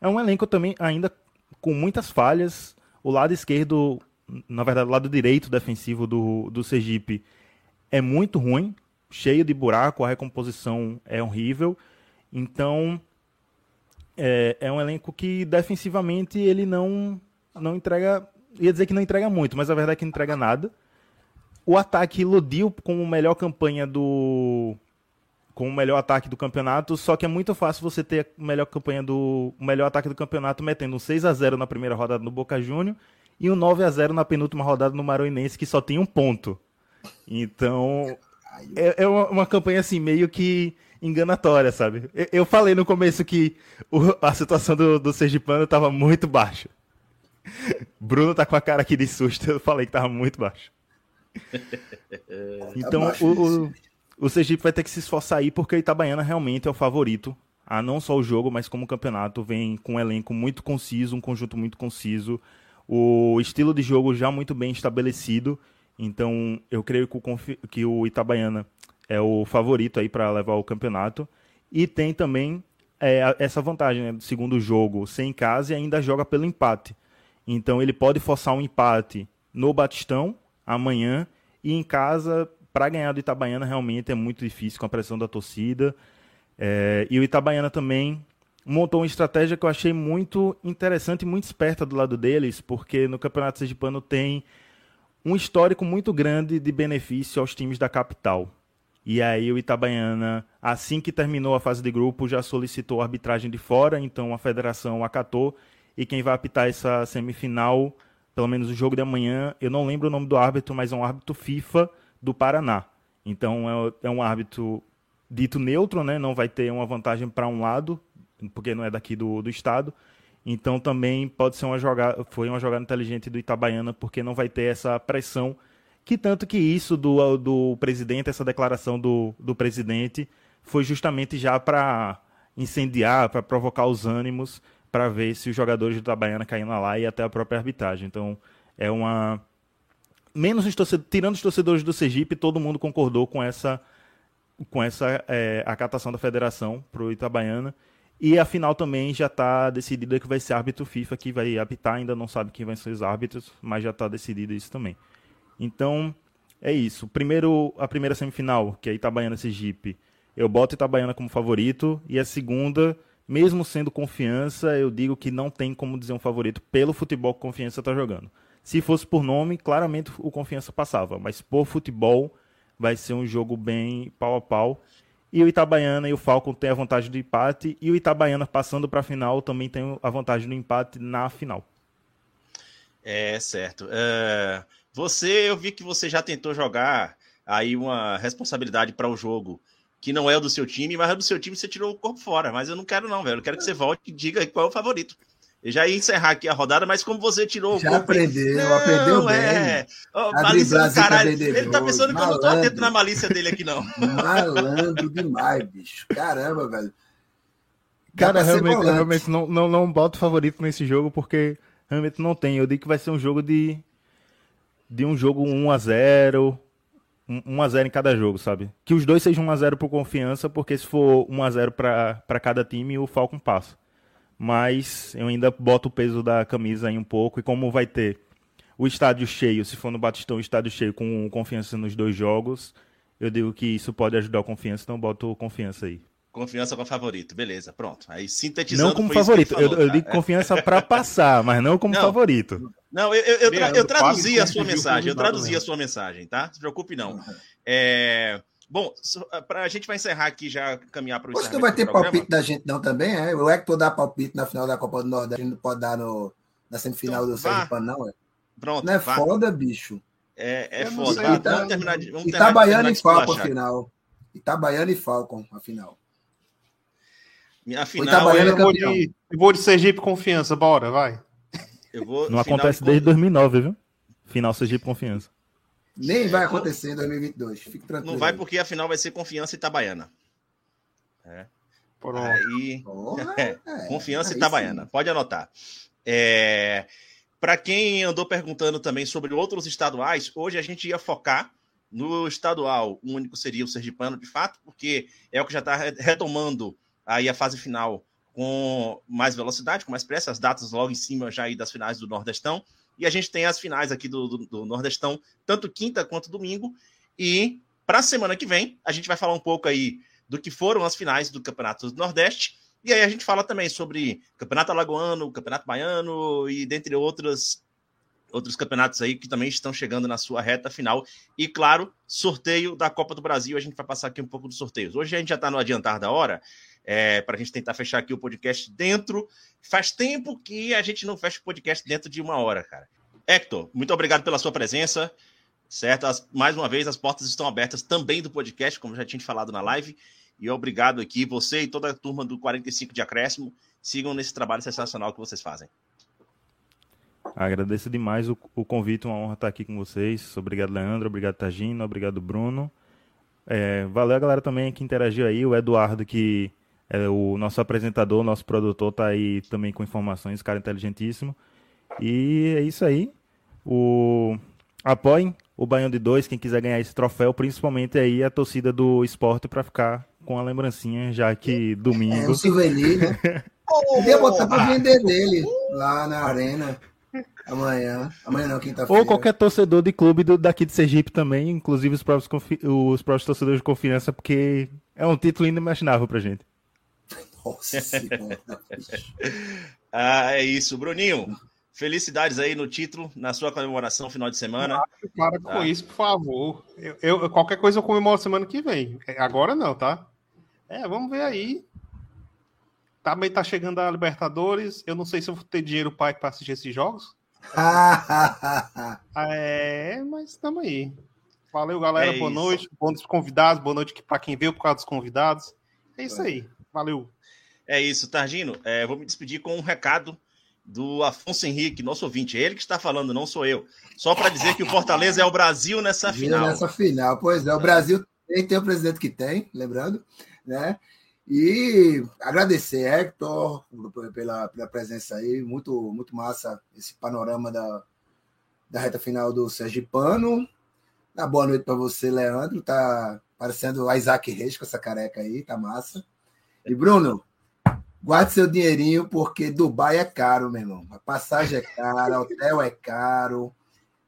É um elenco também ainda com muitas falhas. O lado esquerdo, na verdade, o lado direito defensivo do, do Sergipe é muito ruim, cheio de buraco, a recomposição é horrível. Então, é, é um elenco que defensivamente ele não, não entrega. Ia dizer que não entrega muito, mas a verdade é que não entrega nada. O ataque iludiu com a melhor campanha do, com o melhor ataque do campeonato, só que é muito fácil você ter a melhor campanha do o melhor ataque do campeonato metendo um 6 a 0 na primeira rodada no Boca Júnior e um 9 a 0 na penúltima rodada no Maranhense que só tem um ponto. Então, é, é uma, uma, campanha assim meio que enganatória, sabe? Eu, falei no começo que a situação do, do Sergipano estava muito baixa. Bruno tá com a cara aqui de susto, eu falei que estava muito baixo. Então, tá o, o o Sergipe vai ter que se esforçar aí porque o Itabaiana realmente é o favorito a não só o jogo, mas como o campeonato vem com um elenco muito conciso, um conjunto muito conciso, o estilo de jogo já muito bem estabelecido. Então, eu creio que o, que o Itabaiana é o favorito aí para levar o campeonato. E tem também é, essa vantagem né, do segundo jogo sem em casa e ainda joga pelo empate. Então, ele pode forçar um empate no Batistão amanhã e em casa para ganhar do Itabaiana realmente é muito difícil com a pressão da torcida. É, e o Itabaiana também montou uma estratégia que eu achei muito interessante e muito esperta do lado deles, porque no Campeonato Sergipano tem um histórico muito grande de benefício aos times da capital. E aí o Itabaiana, assim que terminou a fase de grupo, já solicitou arbitragem de fora, então a federação acatou, e quem vai apitar essa semifinal, pelo menos o jogo de amanhã, eu não lembro o nome do árbitro, mas é um árbitro FIFA, do Paraná. Então é, é um árbitro dito neutro, né? não vai ter uma vantagem para um lado, porque não é daqui do, do estado. Então também pode ser uma jogada, foi uma jogada inteligente do Itabaiana, porque não vai ter essa pressão, que tanto que isso do, do presidente, essa declaração do, do presidente, foi justamente já para incendiar, para provocar os ânimos, para ver se os jogadores do Itabaiana caíam lá e até a própria arbitragem. Então é uma menos os torcedores, tirando os torcedores do Sergipe, todo mundo concordou com essa com essa é, acatação da federação para o Itabaiana. E a final também já está decidida que vai ser árbitro FIFA que vai apitar, ainda não sabe quem vai ser os árbitros, mas já está decidido isso também. Então, é isso. Primeiro, a primeira semifinal, que é Itabaiana Sergipe, eu boto Itabaiana como favorito, e a segunda, mesmo sendo confiança, eu digo que não tem como dizer um favorito pelo futebol que confiança está jogando. Se fosse por nome, claramente o Confiança passava, mas por futebol vai ser um jogo bem pau a pau. E o Itabaiana e o Falcon têm a vantagem do empate, e o Itabaiana passando para a final também tem a vantagem do empate na final. É, certo. Uh, você, eu vi que você já tentou jogar aí uma responsabilidade para o jogo que não é o do seu time, mas é do seu time você tirou o corpo fora. Mas eu não quero, não, velho. Eu quero que você volte e diga qual é o favorito. Eu já ia encerrar aqui a rodada, mas como você tirou já o corpo... aprendeu, não, aprendeu bem. É. Oh, malícia do caralho. Ele tá pensando que eu não tô atento na malícia dele aqui, não. Malandro demais, bicho. Caramba, velho. Cara, realmente, realmente não, não, não boto favorito nesse jogo, porque realmente não tem. Eu digo que vai ser um jogo de. De um jogo 1x0. 1x0 em cada jogo, sabe? Que os dois sejam 1x0 por confiança, porque se for 1x0 para cada time, o Falcon passa mas eu ainda boto o peso da camisa aí um pouco. E como vai ter o estádio cheio, se for no Batistão, o estádio cheio com confiança nos dois jogos, eu digo que isso pode ajudar a confiança, então boto confiança aí. Confiança como favorito, beleza, pronto. Aí sintetizando. Não como foi isso que ele favorito. Eu, falou, eu tá? digo confiança para passar, mas não como Não. favorito. Não, eu, eu, eu, tra- eu traduzi a sua mensagem, eu traduzi a sua mensagem, tá? Se preocupe não. É, Bom, so- pra gente vai encerrar aqui, já caminhar para o Acho que não vai ter palpite da gente não também, é? O Hector dá palpite na final da Copa do Nordeste, a gente não pode dar no, na semifinal Então, do. Sérgio Pan, não, é? Pronto, Não é vá. foda, bicho. É, é Eu não foda. sei, Ah, tá- vamos terminar de. Vamos terminar de- Itabaiana e de Falcon, esculachar. afinal. Itabaiana e Falcon, afinal. Minha final, eu, é vou, campeão. de, eu vou de Sergipe Confiança, bora, vai. eu vou. Não acontece de- desde 2009, viu? Final Sergipe Confiança. Nem vai É, acontecer em 2022. Fique tranquilo. Não vai porque a final vai ser confiança Itabaiana. Pronto. Aí. Porra, É, é, Confiança aí Itabaiana, sim. pode anotar. É, Para quem andou perguntando também sobre outros estaduais, hoje a gente ia focar no estadual. O único seria o Sergipano, de fato, porque é o que já está retomando aí a fase final com mais velocidade, com mais pressa, as datas logo em cima já aí das finais do Nordestão. E a gente tem as finais aqui do, do, do Nordestão, tanto quinta quanto domingo. E para a semana que vem, a gente vai falar um pouco aí do que foram as finais do Campeonato do Nordeste. E aí a gente fala também sobre Campeonato Alagoano, Campeonato Baiano e dentre outras outros campeonatos aí que também estão chegando na sua reta final. E claro, sorteio da Copa do Brasil. A gente vai passar aqui um pouco dos sorteios. Hoje a gente já está no adiantar da hora, é, para a gente tentar fechar aqui o podcast dentro. Faz tempo que a gente não fecha o podcast dentro de uma hora, cara. Hector, muito obrigado pela sua presença. Certo? As- mais uma vez, as portas estão abertas também do podcast, como já tinha falado na live. E obrigado aqui, você e toda a turma do 45 de Acréscimo. Sigam nesse trabalho sensacional que vocês fazem. Agradeço demais o, o convite, uma honra estar aqui com vocês. Obrigado, Leandro. Obrigado, Tagino. Obrigado, Bruno. É, valeu a galera também que interagiu aí. O Eduardo, que é o nosso apresentador, nosso produtor, tá aí também com informações, cara inteligentíssimo. E é isso aí. O... Apoiem o Baião de Dois, quem quiser ganhar esse troféu, principalmente aí a torcida do esporte para ficar com a lembrancinha, já que É domingo. um souvenir, né? Podia botar pra vender dele lá na arena. Amanhã. Amanhã não, quinta-feira. Ou qualquer torcedor de clube do- daqui de Sergipe também, inclusive os próprios, confi- os próprios torcedores de confiança, porque é um título inimaginável pra gente. Nossa senhora. Ah, é isso. Bruninho, felicidades aí no título, na sua comemoração final de semana. Para com Tá. isso, por favor. Eu, eu- qualquer coisa eu comemoro semana que vem. É, Agora não, tá? É, vamos ver aí. Também tá chegando a Libertadores. Eu não sei se eu vou ter dinheiro para assistir esses jogos. É, mas estamos aí. Valeu, galera. É boa isso. noite. Boa noite pros convidados. Boa noite para quem veio por causa dos convidados. É isso aí. Valeu. É isso, Targino. É, vou me despedir com um recado do Afonso Henrique, nosso ouvinte. Ele que está falando, não sou eu. Só para dizer que o Fortaleza é o Brasil nessa final. Nessa final, pois é. O Brasil tem, tem o presidente que tem, lembrando, né? E agradecer, Hector, pela, pela presença aí. Muito, muito massa esse panorama da, da reta final do Sergipano. Dá boa noite para você, Leandro. Tá parecendo o Isaac Reis com essa careca aí, tá massa. E Bruno, guarde seu dinheirinho, porque Dubai é caro, meu irmão. A passagem é cara, hotel é caro,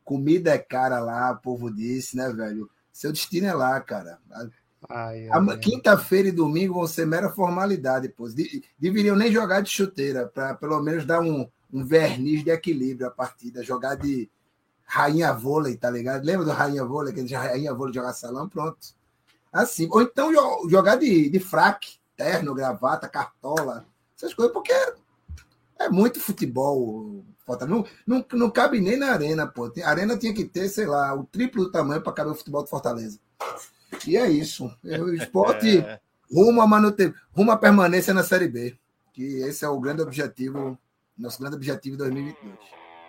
comida é cara lá, o povo disse, né, velho? Seu destino é lá, cara. A-. Quinta-feira e domingo vão ser mera formalidade, pô. De- Deveriam nem jogar de chuteira, para pelo menos dar um, um verniz de equilíbrio à partida. Jogar de rainha vôlei, tá ligado? Lembra do rainha vôlei, aquele de rainha vôlei jogar salão? Pronto. Assim. Ou então jo- jogar de, de fraque, terno, gravata, cartola, essas coisas, porque é muito futebol. Não, não, não cabe nem na arena, pô. A arena tinha que ter, sei lá, o triplo do tamanho para caber o futebol do Fortaleza. E é isso. O esporte É, rumo a manute... rumo à permanência na Série B. Que esse é o grande objetivo, nosso grande objetivo em 2022.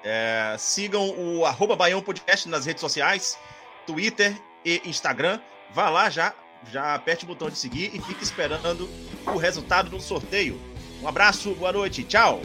é, sigam o arroba Baião Podcast nas redes sociais, Twitter e Instagram. Vá lá já, já aperte o botão de seguir e fique esperando o resultado do sorteio. Um abraço, boa noite, tchau!